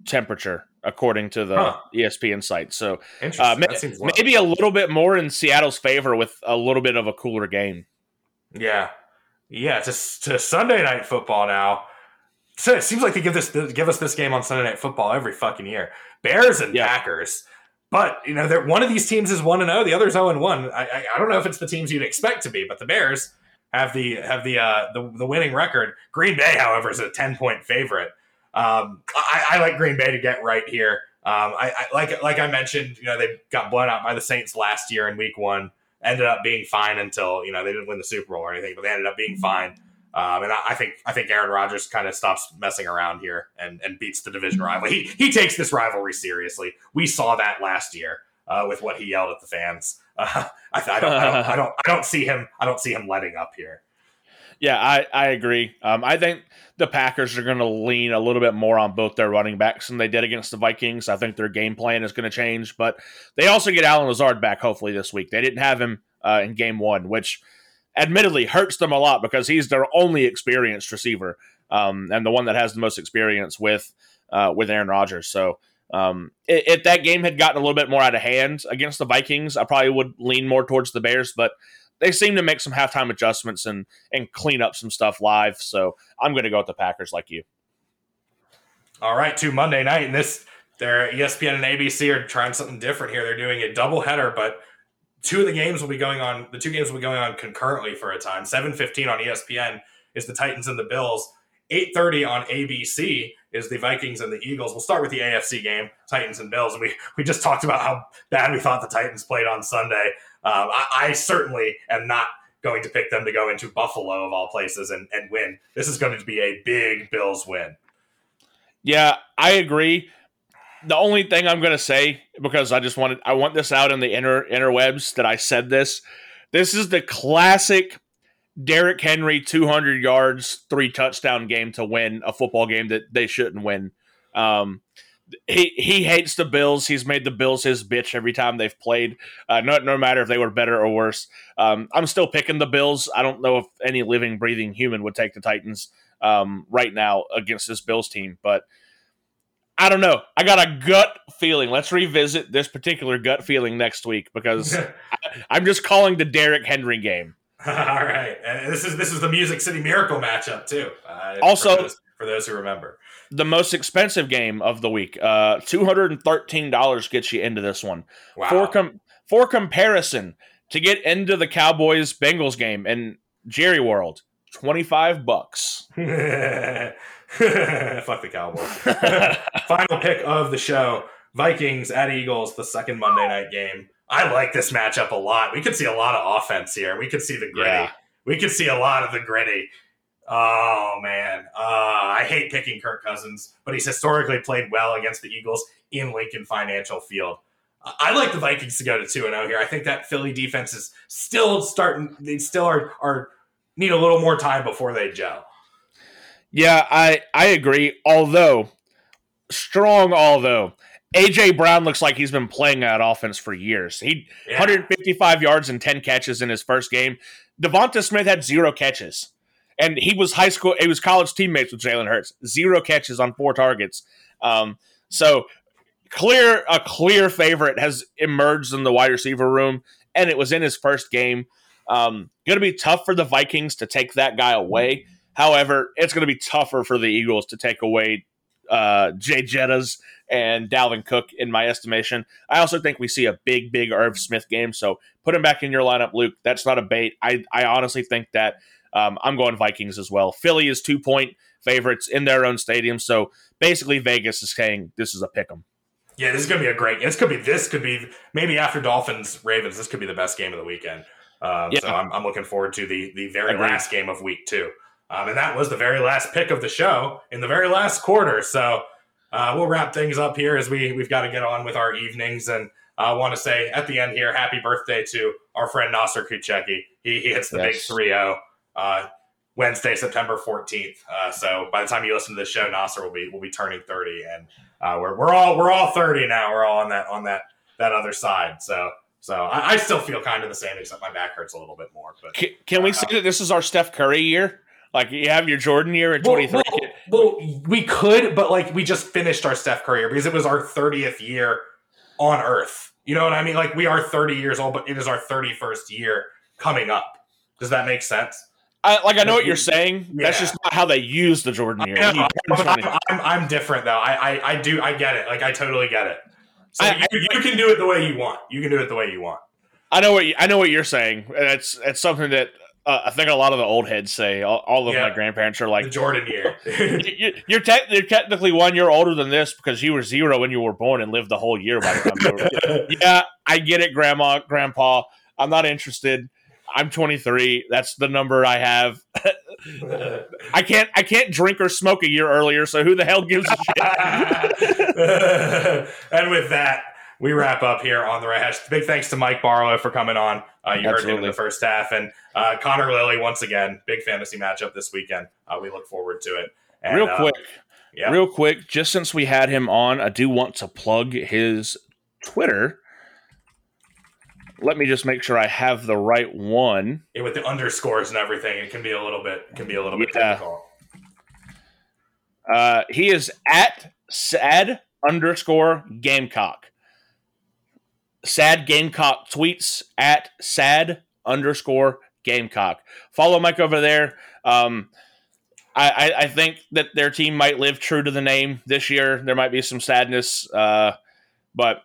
temperature according to the Huh. ESPN site. So uh, ma- that seems low. maybe a little bit more in Seattle's favor with a little bit of a cooler game. Yeah, yeah. To to Sunday night football now. So it seems like they give this give us this game on Sunday night football every fucking year. Bears and Yeah. Packers. But you know, they're, one of these teams is one and zero. The other is zero and one. I, I I don't know if it's the teams you'd expect to be, but the Bears have the have the uh, the, the winning record. Green Bay, however, is a ten point favorite. Um, I, I like Green Bay to get right here. Um, I, I like like I mentioned, you know, they got blown out by the Saints last year in Week One. Ended up being fine until you know they didn't win the Super Bowl or anything, but they ended up being fine. Um, and I, I think I think Aaron Rodgers kind of stops messing around here and, and beats the division rival. He he takes this rivalry seriously. We saw that last year uh, with what he yelled at the fans. Uh, I, I, don't, I, don't, I don't I don't see him I don't see him letting up here. Yeah, I, I agree. Um, I think the Packers are going to lean a little bit more on both their running backs than they did against the Vikings. I think their game plan is going to change, but they also get Allen Lazard back hopefully this week. They didn't have him uh, in game one, which admittedly hurts them a lot because he's their only experienced receiver um, and the one that has the most experience with uh, with Aaron Rodgers. So um, if that game had gotten a little bit more out of hand against the Vikings, I probably would lean more towards the Bears, but they seem to make some halftime adjustments and and clean up some stuff live. So I'm going to go with the Packers like you. All right, to Monday night, and this they're E ESPN and ABC are trying something different here. They're doing a double header, but two of the games will be going on. The two games will be going on concurrently for a time. Seven fifteen on ESPN is the Titans and the Bills. Eight thirty on ABC is the Vikings and the Eagles. We'll start with the AFC game, Titans and Bills. And we we just talked about how bad we thought the Titans played on Sunday. Um, I, I certainly am not going to pick them to go into Buffalo of all places and, and win. This is going to be a big Bills win. Yeah, I agree. The only thing I'm going to say because I just wanted I want this out in the inner interwebs that I said this. This is the classic Derrick Henry 200 yards, three touchdown game to win a football game that they shouldn't win. Um, he he hates the Bills. He's made the Bills his bitch every time they've played. Uh, no, no matter if they were better or worse. Um, I'm still picking the Bills. I don't know if any living, breathing human would take the Titans um, right now against this Bills team, but I don't know. I got a gut feeling. Let's revisit this particular gut feeling next week because I, I'm just calling the Derrick Henry game. All right, and this is this is the Music City Miracle matchup too. Uh, Also- for those, who remember, The most expensive game of the week. Uh, two hundred and thirteen dollars gets you into this one. wow. For com- for comparison, to get into the Cowboys Bengals game in Jerry World, twenty five bucks. Fuck the Cowboys. Final pick of the show: Vikings at Eagles, the second Monday night game. I like this matchup a lot. We could see a lot of offense here. We could see the gritty. Yeah. We could see a lot of the gritty. Oh man, uh, I hate picking Kirk Cousins, but he's historically played well against the Eagles in Lincoln Financial Field. I I like the Vikings to go to two and zero here. I think that Philly defense is still starting. They still are are need a little more time before they gel. Yeah, I I agree. Although strong, although AJ Brown looks like he's been playing that offense for years. He Yeah. 155 yards and 10 catches in his first game. Devonta Smith had zero catches. And he was high school, he was college teammates with Jalen Hurts. Zero catches on four targets. Um, so clear, a clear favorite has emerged in the wide receiver room, and it was in his first game. Um, going to be tough for the Vikings to take that guy away. However, it's going to be tougher for the Eagles to take away uh, Jay Jettas and Dalvin Cook, in my estimation. I also think we see a big, big Irv Smith game. So put him back in your lineup, Luke. That's not a bait. I, I honestly think that um, I'm going Vikings as well. Philly is two point favorites in their own stadium. So basically, Vegas is saying this is a pick 'em. Yeah, this is gonna be a great. This could be. This could be maybe after Dolphins Ravens. This could be the best game of the weekend. Um, Yeah. So I'm, I'm looking forward to the the very Agreed. last game of week two. Um, and that was the very last pick of the show in the very last quarter. So uh, we'll wrap things up here as we we've got to get on with our evenings. And I want to say at the end here, happy birthday to our friend Nasser Kucheki. He, he hits the big Yes. 3 0 uh, Wednesday, September 14th. Uh, so by the time you listen to the show, Nasser will be will be turning 30, and uh, we're we're all we're all 30 now. We're all on that on that that other side. So so I, I still feel kind of the same, except my back hurts a little bit more. But Can, can we say that this is our Steph Curry year? Like you have your Jordan year at Well, 23. well, well, we could, but like we just finished our Steph Curry year because it was our 30th year on Earth. You know what I mean? Like we are 30 years old, but it is our 31st year coming up. Does that make sense? I, like I know what you're saying. That's just not how they use the Jordan year. Yeah, He turned but 20. I'm, I'm, I'm different though. I, I I do I get it. Like I totally get it. So I- you, you can do it the way you want. You can do it the way you want. I know what you, I know what you're saying. It's it's something that uh, I think a lot of the old heads say. All, all of Yeah. my grandparents are The like, Jordan year. you, you're, te- you're technically one year older than this because you were zero when you were born and lived the whole year by the time you were. yeah, I get it, Grandma, Grandpa. I'm not interested. I'm 23. That's the number I have. I can't I can't drink or smoke a year earlier. So who the hell gives a shit? and with that, we wrap up here on the Right Hash. Big thanks to Mike Barlow for coming on. Uh, you heard him in the first half, and uh, Connor Lilly once again. Big fantasy matchup this weekend. Uh, we look forward to it. And, Real uh, quick, yeah. real quick, just since we had him on, I do want to plug his Twitter. Let me just make sure I have the right one. Yeah, with the underscores and everything, it can be a little bit can be a little bit Yeah. difficult. Uh, he is at sad underscore gamecock. Sad gamecock tweets at sad underscore gamecock. Follow Mike over there. Um, I, I, I think that their team might live true to the name this year. There might be some sadness, uh, but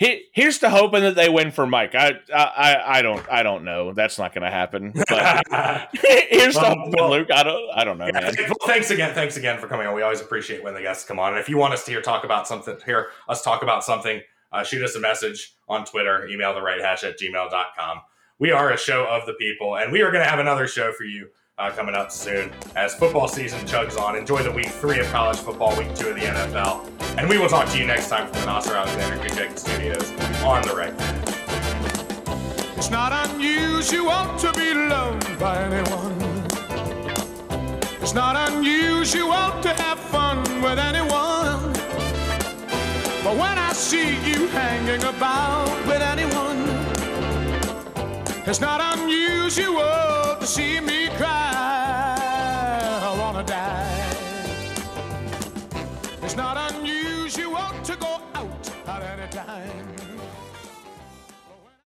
he, here's to hoping that they win for Mike. I I, I don't I don't know. That's not going to happen. But here's to hoping, well- Luke. I don't I don't know, Yeah, man. well, thanks again. Thanks again for coming on. We always appreciate when the guests come on. And if you want us to hear talk about something, hear us talk about something, uh, shoot us a message on Twitter, email the right hash at gmail.com. We are a show of the people, and we are going to have another show for you uh, coming up soon as football season chugs on. Enjoy the week three of college football, week two of the NFL. And we will talk to you next time from the Nasser Alexander Kuchek Studios on the right. It's not unusual to be loved by anyone. It's not unusual to have fun with anyone. But when I see you hanging about with anyone. It's not unusual to see me cry.